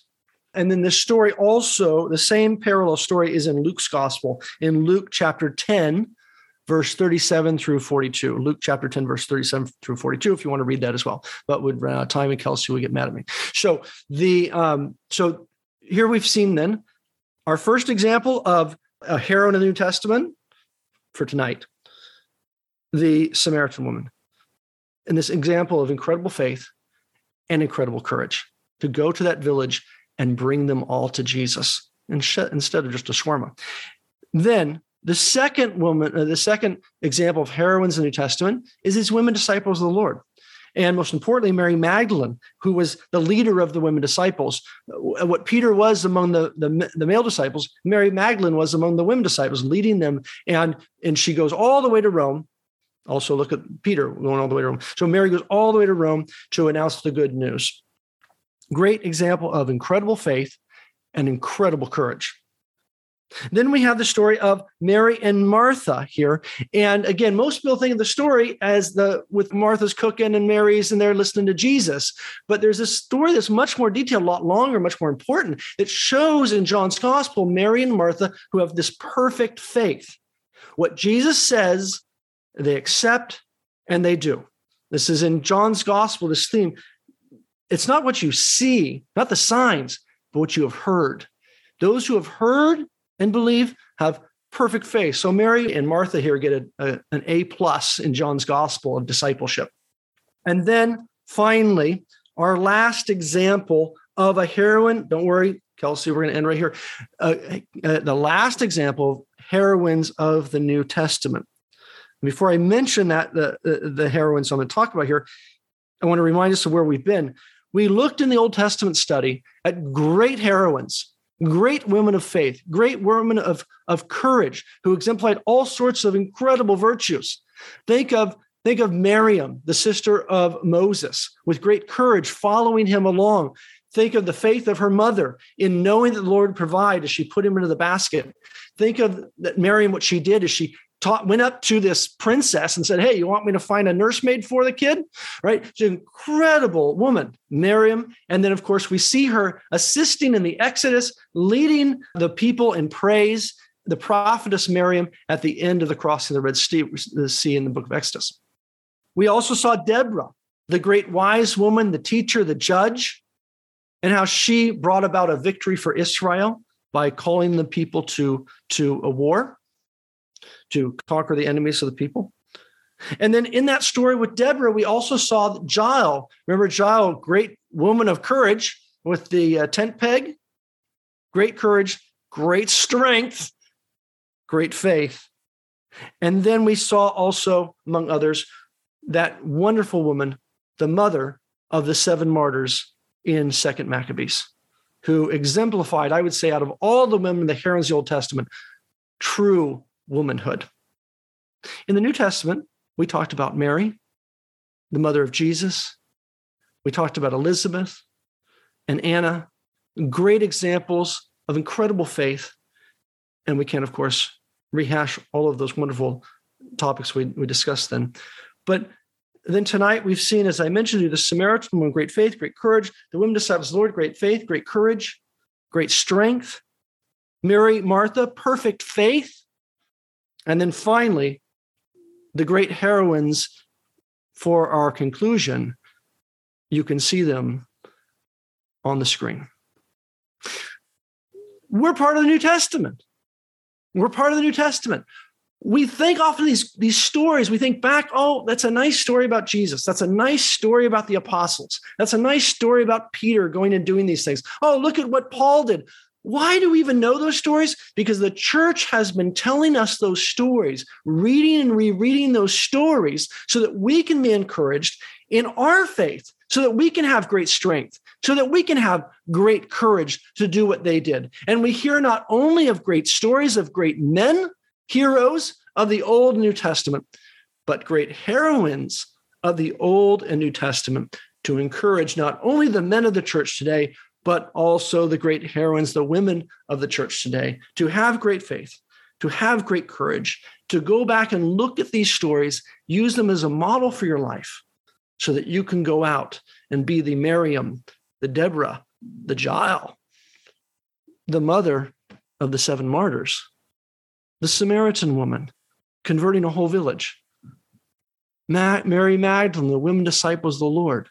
and then this story also the same parallel story is in luke's gospel in luke chapter 10 verse 37 through 42. Luke chapter 10, verse 37 through 42, if you want to read that as well. But would uh, Time and Kelsey would get mad at me. So the um, so here we've seen then our first example of a hero in the New Testament for tonight, the Samaritan woman. And this example of incredible faith and incredible courage to go to that village and bring them all to Jesus instead of just a shawarma. Then the second woman, uh, the second example of heroines in the New Testament is these women disciples of the Lord. And most importantly, Mary Magdalene, who was the leader of the women disciples. What Peter was among the, the, the, male disciples, Mary Magdalene was among the women disciples, leading them. And, and she goes all the way to Rome. Also, look at Peter going all the way to Rome. So Mary goes all the way to Rome to announce the good news. Great example of incredible faith and incredible courage. Then we have the story of Mary and Martha here. And again, most people think of the story as the with Martha's cooking and Mary's and they're listening to Jesus. But there's a story that's much more detailed, a lot longer, much more important. It shows in John's gospel Mary and Martha who have this perfect faith. What Jesus says, they accept and they do. This is in John's gospel, this theme. It's not what you see, not the signs, but what you have heard. Those who have heard and believe have perfect faith. So Mary and Martha here get a, a, an A plus in John's gospel of discipleship. And then finally, our last example of a heroine, don't worry, Kelsey, we're going to end right here. Uh, uh, the last example of heroines of the New Testament. Before I mention that, the, the, the heroines I'm going to talk about here, I want to remind us of where we've been. We looked in the Old Testament study at great heroines great women of faith, great women of, of courage who exemplified all sorts of incredible virtues. Think of Think of Miriam, the sister of Moses, with great courage following him along. Think of the faith of her mother in knowing that the Lord would provide as she put him into the basket. Think of that Miriam, what she did is she taught, went up to this princess and said, Hey, you want me to find a nursemaid for the kid? Right? She's an incredible woman, Miriam. And then, of course, we see her assisting in the Exodus, leading the people in praise, the prophetess Miriam at the end of the crossing of the Red Sea in the book of Exodus. We also saw Deborah, the great wise woman, the teacher, the judge, and how she brought about a victory for Israel by calling the people to, to a war to conquer the enemies of the people. And then in that story with Deborah, we also saw Jael. Remember Jael, great woman of courage with the uh, tent peg? Great courage, great strength, great faith. And then we saw also, among others, that wonderful woman, the mother of the seven martyrs in Second Maccabees, who exemplified, I would say, out of all the women the heroines of the Old Testament, true womanhood. In the New Testament, we talked about Mary, the mother of Jesus. We talked about Elizabeth and Anna, great examples of incredible faith. And we can, of course, rehash all of those wonderful topics we, we discussed then. But then tonight we've seen, as I mentioned you, the Samaritan woman, great faith, great courage. The women disciples, the Lord, great faith, great courage, great strength. Mary, Martha, perfect faith, and then finally, the great heroines for our conclusion, you can see them on the screen. We're part of the New Testament. We're part of the New Testament. We think often these, these stories, we think back, oh, that's a nice story about Jesus. That's a nice story about the apostles. That's a nice story about Peter going and doing these things. Oh, look at what Paul did. Why do we even know those stories? Because the church has been telling us those stories, reading and rereading those stories so that we can be encouraged in our faith, so that we can have great strength, so that we can have great courage to do what they did. And we hear not only of great stories of great men, heroes of the Old and New Testament, but great heroines of the Old and New Testament to encourage not only the men of the church today, but also the great heroines, the women of the church today, to have great faith, to have great courage, to go back and look at these stories, use them as a model for your life so that you can go out and be the Miriam, the Deborah, the Jael, the mother of the seven martyrs, the Samaritan woman converting a whole village, Mary Magdalene, the women disciples of the Lord,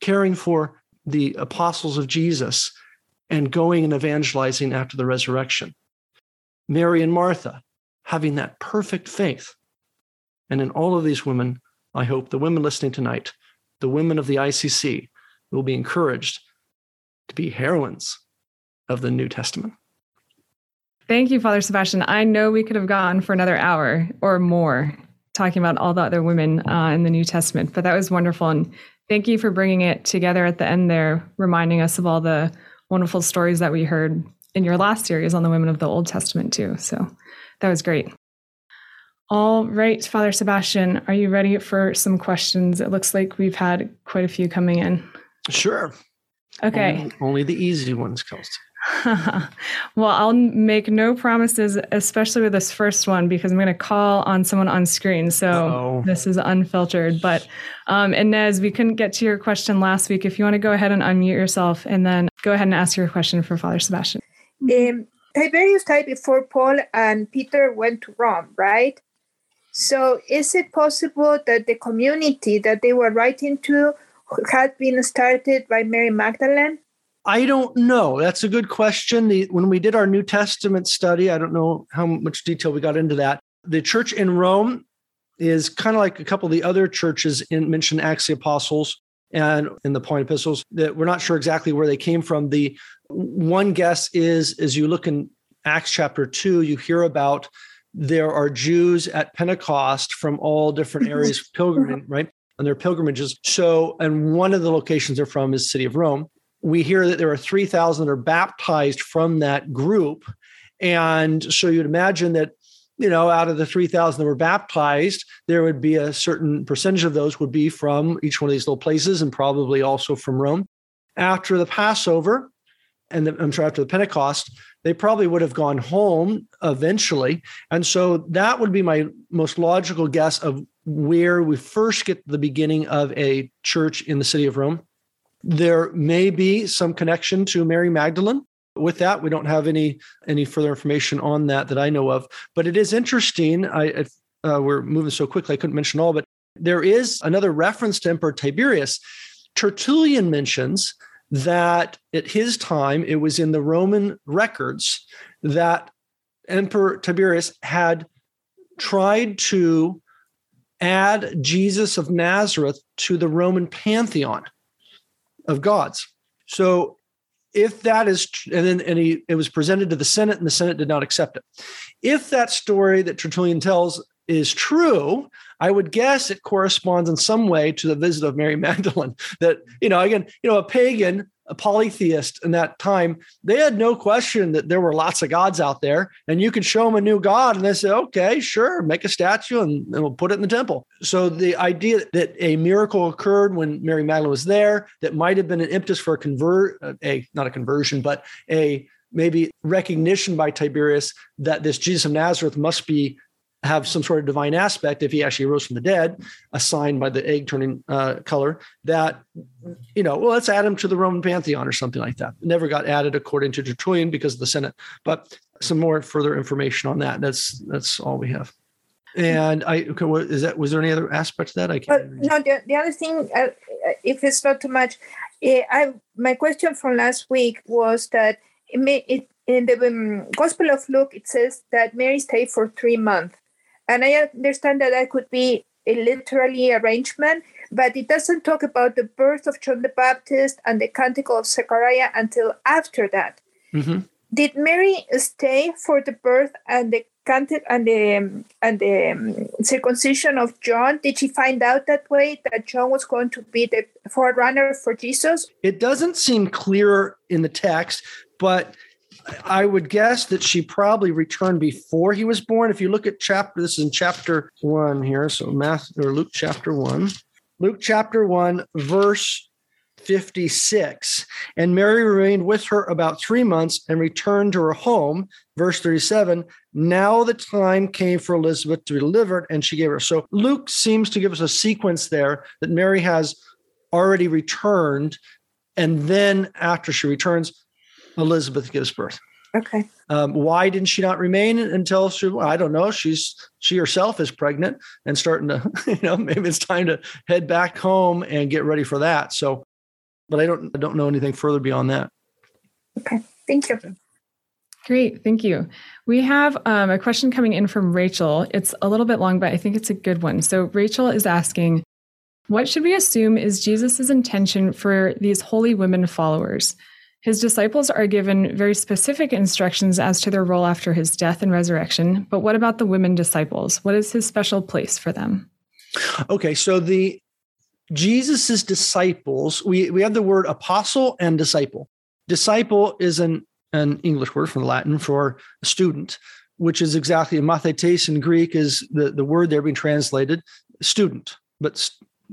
caring for the apostles of Jesus and going and evangelizing after the resurrection. Mary and Martha having that perfect faith. And in all of these women, I hope the women listening tonight, the women of the ICC, will be encouraged to be heroines of the New Testament. Thank you, Father Sebastian. I know we could have gone for another hour or more talking about all the other women uh, in the New Testament, but that was wonderful. And thank you for bringing it together at the end there, reminding us of all the wonderful stories that we heard in your last series on the women of the Old Testament, too. So that was great. All right, Father Sebastian, are you ready for some questions? It looks like we've had quite a few coming in. Sure. Okay. Only, only the easy ones, Kelsey. well, I'll make no promises, especially with this first one, because I'm going to call on someone on screen. So Uh-oh. this is unfiltered. But um, Inez, we couldn't get to your question last week. If you want to go ahead and unmute yourself and then go ahead and ask your question for Father Sebastian. Um, Tiberius died before Paul and Peter went to Rome, right? So is it possible that the community that they were writing to had been started by Mary Magdalene? I don't know. That's a good question. The, when we did our New Testament study, I don't know how much detail we got into that. The church in Rome is kind of like a couple of the other churches in mentioned Acts the Apostles and in the Pauline epistles that we're not sure exactly where they came from. The one guess is as you look in Acts chapter 2, you hear about there are Jews at Pentecost from all different areas pilgriming, right? On their pilgrimages. So, and one of the locations they're from is city of Rome we hear that there are 3,000 that are baptized from that group. And so you'd imagine that, you know, out of the 3,000 that were baptized, there would be a certain percentage of those would be from each one of these little places and probably also from Rome. After the Passover, and the, I'm sorry, after the Pentecost, they probably would have gone home eventually. And so that would be my most logical guess of where we first get the beginning of a church in the city of Rome. There may be some connection to Mary Magdalene. With that, we don't have any any further information on that that I know of. But it is interesting. I uh, we're moving so quickly, I couldn't mention all, but there is another reference to Emperor Tiberius. Tertullian mentions that at his time, it was in the Roman records that Emperor Tiberius had tried to add Jesus of Nazareth to the Roman pantheon of gods. So if that is and then and he it was presented to the senate and the senate did not accept it if that story that tertullian tells is true i would guess it corresponds in some way to the visit of mary magdalene that you know again you know a pagan a polytheist in that time, they had no question that there were lots of gods out there, and you could show them a new god, and they said, "Okay, sure, make a statue, and, and we'll put it in the temple." So the idea that a miracle occurred when Mary Magdalene was there, that might have been an impetus for a convert, a not a conversion, but a maybe recognition by Tiberius that this Jesus of Nazareth must be have some sort of divine aspect if he actually rose from the dead, a sign by the egg turning uh, color, that, you know, well, let's add him to the Roman pantheon or something like that. never got added according to Tertullian because of the Senate. But some more further information on that. That's that's all we have. And I okay, what, is that was there any other aspect to that? I can't. no, the, the other thing, uh, if it's not too much, uh, I my question from last week was that it, may, it in the um, Gospel of Luke it says that Mary stayed for three months, and I understand that that could be a literally arrangement, but it doesn't talk about the birth of John the Baptist and the Canticle of Zechariah until after that. Mm-hmm. Did Mary stay for the birth and the cantic and the and the um, circumcision of John? Did she find out that way that John was going to be the forerunner for Jesus? It doesn't seem clear in the text, but I would guess that she probably returned before he was born. If you look at chapter, this is in chapter one here. So Matthew or Luke chapter one. Luke chapter one, verse 56. And Mary remained with her about three months and returned to her home. Verse 37 Now the time came for Elizabeth to be delivered, and she gave her. So Luke seems to give us a sequence there that Mary has already returned. And then after she returns, Elizabeth gives birth. Okay. Um, why didn't she not remain until she? Well, I don't know. She's she herself is pregnant and starting to, you know, maybe it's time to head back home and get ready for that. So, but I don't I don't know anything further beyond that. Okay. Thank you. Great, thank you. We have um, a question coming in from Rachel. It's a little bit long, but I think it's a good one. So Rachel is asking, what should we assume is Jesus' intention for these holy women followers? His disciples are given very specific instructions as to their role after his death and resurrection. But what about the women disciples? What is his special place for them? Okay, so the Jesus's disciples, we, we have the word apostle and disciple. Disciple is an, an English word from Latin for student, which is exactly mathetes in Greek is the, the word there being translated student, but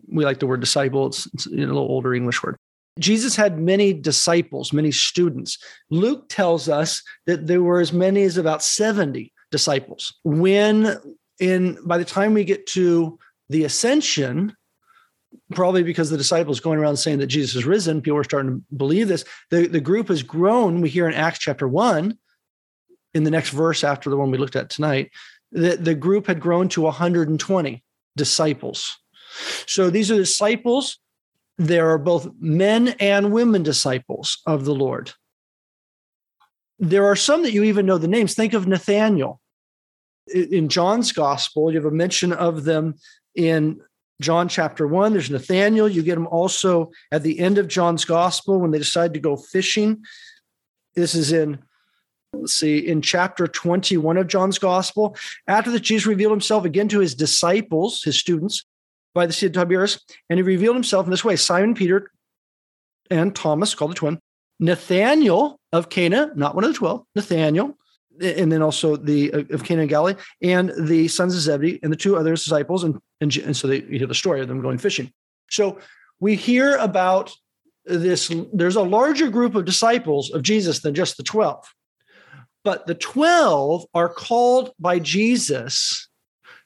we like the word disciple. It's, it's a little older English word. Jesus had many disciples, many students. Luke tells us that there were as many as about 70 disciples. When in by the time we get to the ascension, probably because the disciples going around saying that Jesus is risen, people are starting to believe this. The, the group has grown. We hear in Acts chapter one, in the next verse after the one we looked at tonight, that the group had grown to 120 disciples. So these are disciples there are both men and women disciples of the Lord. There are some that you even know the names. Think of Nathaniel. In John's gospel, you have a mention of them in John chapter one. There's Nathaniel. You get him also at the end of John's gospel when they decide to go fishing. This is in, let's see, in chapter 21 of John's gospel. After that, Jesus revealed himself again to his disciples, his students, by the Sea of Tiberias, and he revealed himself in this way Simon Peter and Thomas, called the twin, Nathaniel of Cana, not one of the 12, Nathaniel, and then also the uh, of Cana and Galilee, and the sons of Zebedee and the two other disciples. And, and, and so they, you hear the story of them going fishing. So we hear about this, there's a larger group of disciples of Jesus than just the 12. But the 12 are called by Jesus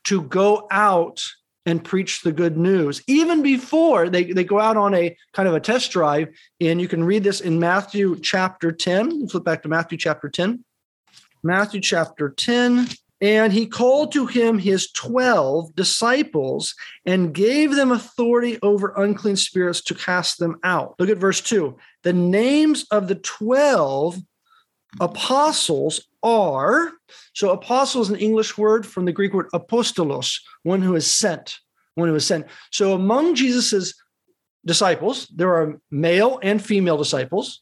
to go out and preach the good news. Even before they, they go out on a kind of a test drive and you can read this in matthew chapter 10 flip back to matthew chapter 10 matthew chapter 10 and he called to him his 12 disciples and gave them authority over unclean spirits to cast them out. Look at verse 2 the names of the 12 apostles are so apostle is an english word from the greek word apostolos one who is sent one who is sent. So among jesus's disciples there are male and female disciples.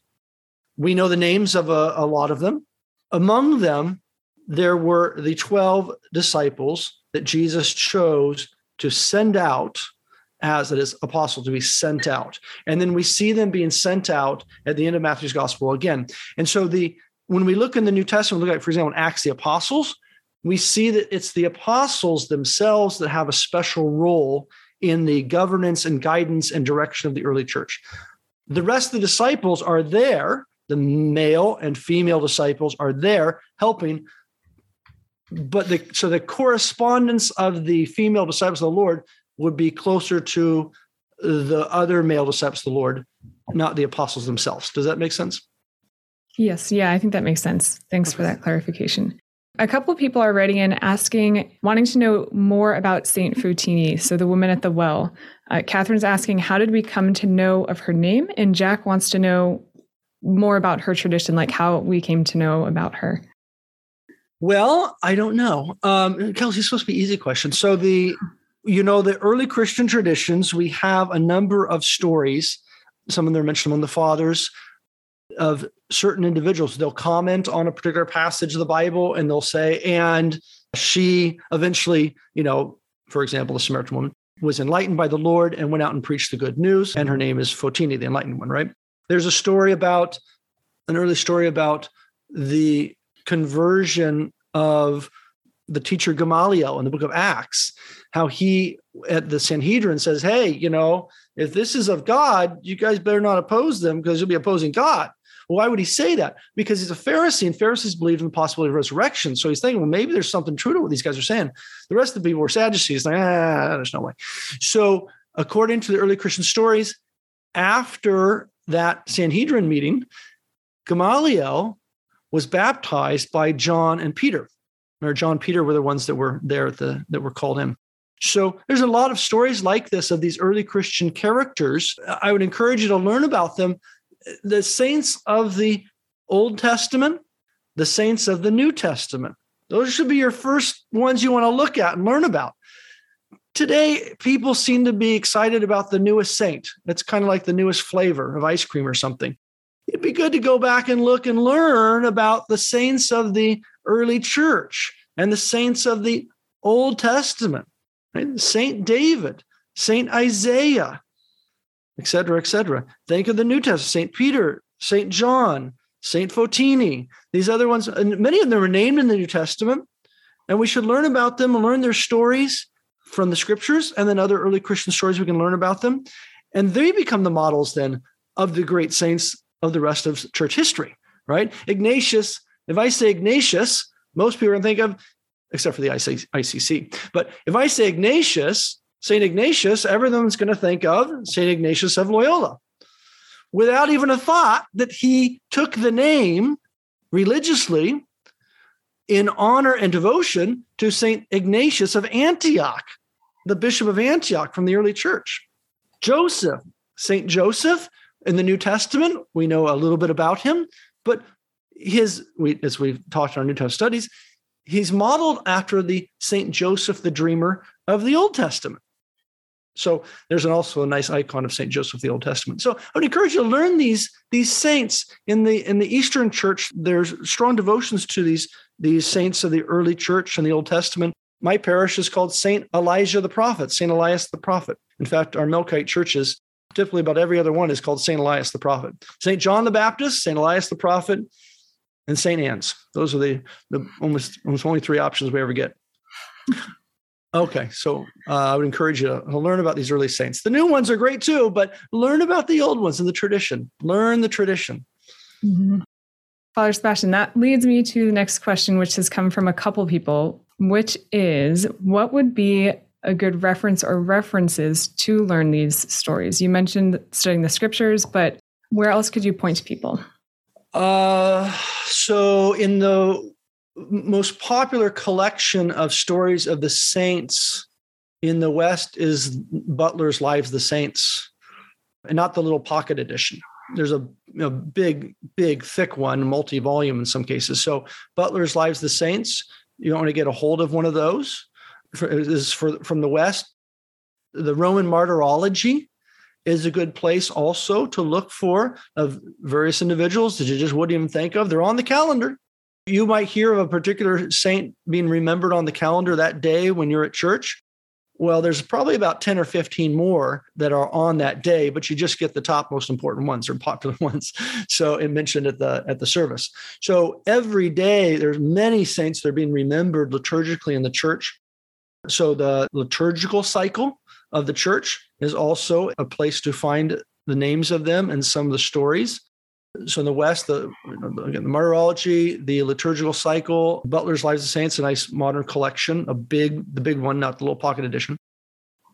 We know the names of a, a lot of them. Among them there were the 12 disciples that jesus chose to send out as it is apostle to be sent out. And then we see them being sent out at the end of matthew's gospel again. And so the when we look in the New Testament, look at, for example, in Acts the Apostles, we see that it's the apostles themselves that have a special role in the governance and guidance and direction of the early church. The rest of the disciples are there, the male and female disciples are there helping. But the so the correspondence of the female disciples of the Lord would be closer to the other male disciples of the Lord, not the apostles themselves. Does that make sense? Yes. Yeah, I think that makes sense. Thanks for that clarification. A couple of people are writing in asking, wanting to know more about Saint Fotini, so the woman at the well. Uh, Catherine's asking, how did we come to know of her name? And Jack wants to know more about her tradition, like how we came to know about her. Well, I don't know. Um, Kelsey, it's supposed to be easy question. So the, you know, the early Christian traditions, we have a number of stories. Some of them are mentioned among the fathers of certain individuals. They'll comment on a particular passage of the Bible and they'll say, and she eventually, you know, for example, the Samaritan woman was enlightened by the Lord and went out and preached the good news. And her name is Fotini, the enlightened one, right? There's a story about an early story about the conversion of the teacher Gamaliel in the book of Acts, how he at the Sanhedrin says, Hey, you know, if this is of God, you guys better not oppose them because you'll be opposing God. Well, why would he say that? Because he's a Pharisee and Pharisees believed in the possibility of resurrection. So he's thinking, well, maybe there's something true to what these guys are saying. The rest of the people were Sadducees, like, ah, there's no way. So, according to the early Christian stories, after that Sanhedrin meeting, Gamaliel was baptized by John and Peter. Or John Peter were the ones that were there the that were called in. So there's a lot of stories like this of these early Christian characters. I would encourage you to learn about them. The saints of the Old Testament, the saints of the New Testament. Those should be your first ones you want to look at and learn about. Today, people seem to be excited about the newest saint. It's kind of like the newest flavor of ice cream or something. It'd be good to go back and look and learn about the saints of the early church and the saints of the Old Testament right? Saint David, Saint Isaiah, etc., etc. Think of the New Testament, Saint Peter, Saint John, Saint Fotini. These other ones, and many of them are named in the New Testament, and we should learn about them and learn their stories from the scriptures, and then other early Christian stories we can learn about them, and they become the models then of the great saints of the rest of church history. Right? Ignatius. If I say Ignatius, most people are going to think of except for the ICC. But if I say Ignatius, St. Ignatius, everyone's going to think of St. Ignatius of Loyola without even a thought that he took the name religiously in honor and devotion to St. Ignatius of Antioch, the Bishop of Antioch from the early church. Joseph, St. Joseph in the New Testament, we know a little bit about him, but his, we, as we've talked in our New Testament studies, he's modeled after the Saint Joseph the Dreamer of the Old Testament. So there's also a nice icon of Saint Joseph the Old Testament. So I would encourage you to learn these these saints in the in the Eastern Church. There's strong devotions to these these saints of the early church and the Old Testament. My parish is called Saint Elijah the Prophet, Saint Elias the Prophet. In fact, our Melkite churches, typically about every other one, is called Saint Elias the Prophet. Saint John the Baptist, Saint Elias the Prophet, and St. Anne's. Those are the, the almost, almost only three options we ever get. Okay, so uh, I would encourage you to learn about these early saints. The new ones are great too, but learn about the old ones and the tradition. Learn the tradition. Mm-hmm. Father Sebastian, that leads me to the next question, which has come from a couple people, which is what would be a good reference or references to learn these stories? You mentioned studying the scriptures, but where else could you point to people? Uh, so in the most popular collection of stories of the saints in the West is Butler's Lives of the Saints, and not the little pocket edition. There's a, a big, big, thick one, multi-volume in some cases. So Butler's Lives of the Saints, you want to get a hold of one of those. Is for from the West. The Roman Martyrology is a good place also to look for of various individuals that you just wouldn't even think of. They're on the calendar. You might hear of a particular saint being remembered on the calendar that day when you're at church. Well, there's probably about 10 or 15 more that are on that day, but you just get the top most important ones or popular ones. So it mentioned at the at the service. So every day there's many saints that are being remembered liturgically in the church. So the liturgical cycle of the church is also a place to find the names of them and some of the stories. So in the West, the, again, the martyrology, the liturgical cycle, Butler's Lives of Saints, a nice modern collection, a big, the big one, not the little pocket edition.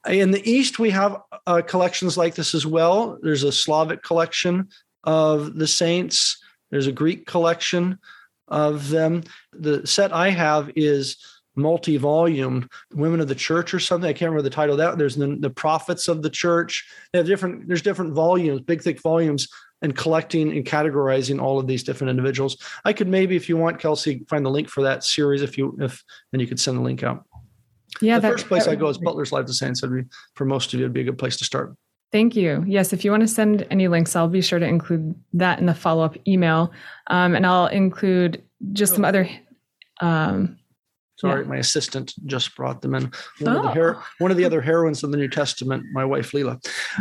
In the East, we have uh, collections like this as well. There's a Slavic collection of the saints. There's a Greek collection of them. The set I have is multi-volume women of the church or something i can't remember the title of that there's the, the prophets of the church they have different there's different volumes big thick volumes and collecting and categorizing all of these different individuals. I could maybe if you want kelsey find the link for that series if you if then you could send the link out. Yeah the that, first place i go is butler's lives of saints I'd be, for most of you it'd be a good place to start. Thank you. Yes, if you want to send any links, I'll be sure to include that in the follow up email. Um, and I'll include just some other um, Sorry, yeah. my assistant just brought them in. One, oh. of the oh. one of the other heroines in the New Testament, my wife Leela.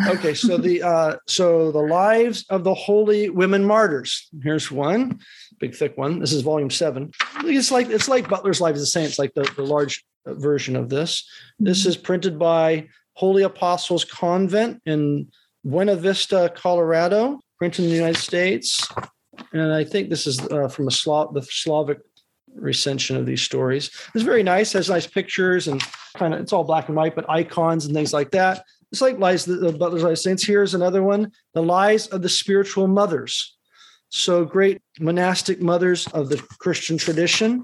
Okay, so the uh, so the lives of the holy women martyrs. Here's one, big thick one. This is volume seven. It's like it's like Butler's Lives of the Saints, like the, the large version of this. This is printed by Holy Apostles Convent in Buena Vista, Colorado, printed in the United States. And I think this is uh, from a Slav- the Slavic recension of these stories. It's very nice, has nice pictures and kind of, it's all black and white, but icons and things like that. It's like lies, the, the Butler's Lies Saints. Here's another one The Lives of the Spiritual Mothers. So great monastic mothers of the Christian tradition.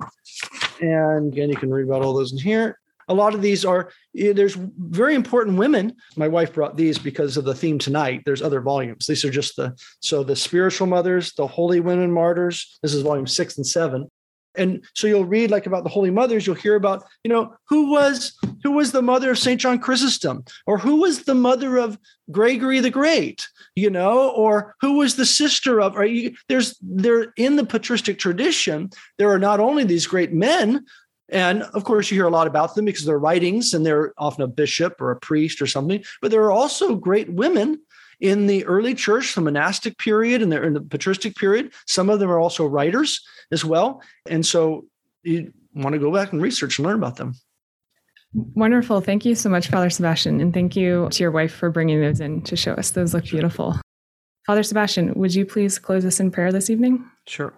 And again, you can read about all those in here. A lot of these are, eh, there's very important women. My wife brought these because of the theme tonight. There's other volumes. These are just the, so the spiritual mothers, the holy women martyrs. This is volume six and seven and so you'll read like about the holy mothers you'll hear about you know who was who was the mother of saint john chrysostom or who was the mother of gregory the great you know or who was the sister of or you, there's there in the patristic tradition there are not only these great men and of course, you hear a lot about them because they're writings and they're often a bishop or a priest or something. But there are also great women in the early church, the monastic period and in the patristic period. Some of them are also writers as well. And so you want to go back and research and learn about them. Wonderful. Thank you so much, Father Sebastian. And thank you to your wife for bringing those in to show us. Those look beautiful. Father Sebastian, would you please close us in prayer this evening? Sure.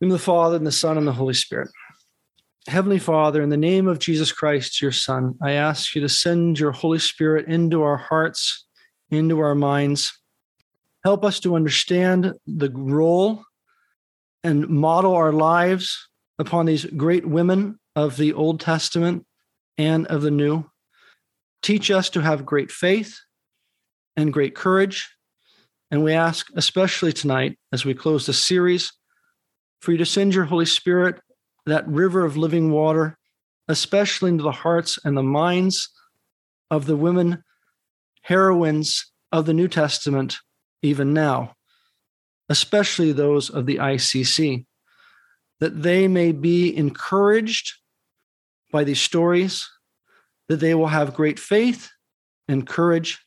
In the Father, and the Son, and the Holy Spirit. Heavenly Father, in the name of Jesus Christ, your Son, I ask you to send your Holy Spirit into our hearts into our minds. Help us to understand the role and model our lives upon these great women of the Old Testament and of the New. Teach us to have great faith and great courage. And we ask, especially tonight, as we close the series, for you to send your Holy Spirit, that river of living water, especially into the hearts and the minds of the women heroines of the New Testament even now, especially those of the ICC, that they may be encouraged by these stories, that they will have great faith and courage,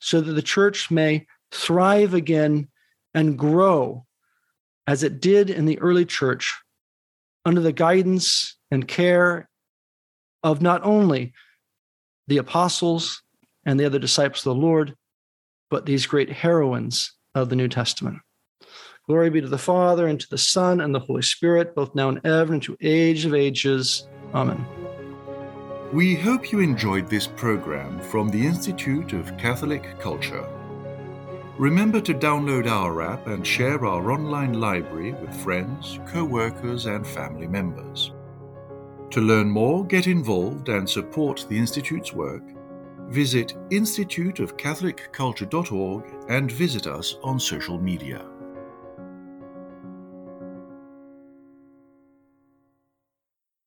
so that the church may thrive again and grow as it did in the early church under the guidance and care of not only the apostles and the other disciples of the Lord, but these great heroines of the New Testament. Glory be to the Father, and to the Son, and the Holy Spirit, both now and ever, and to age of ages. Amen. We hope you enjoyed this program from the Institute of Catholic Culture. Remember to download our app and share our online library with friends, co workers, and family members. To learn more, get involved, and support the Institute's work, visit instituteofcatholicculture.org and visit us on social media.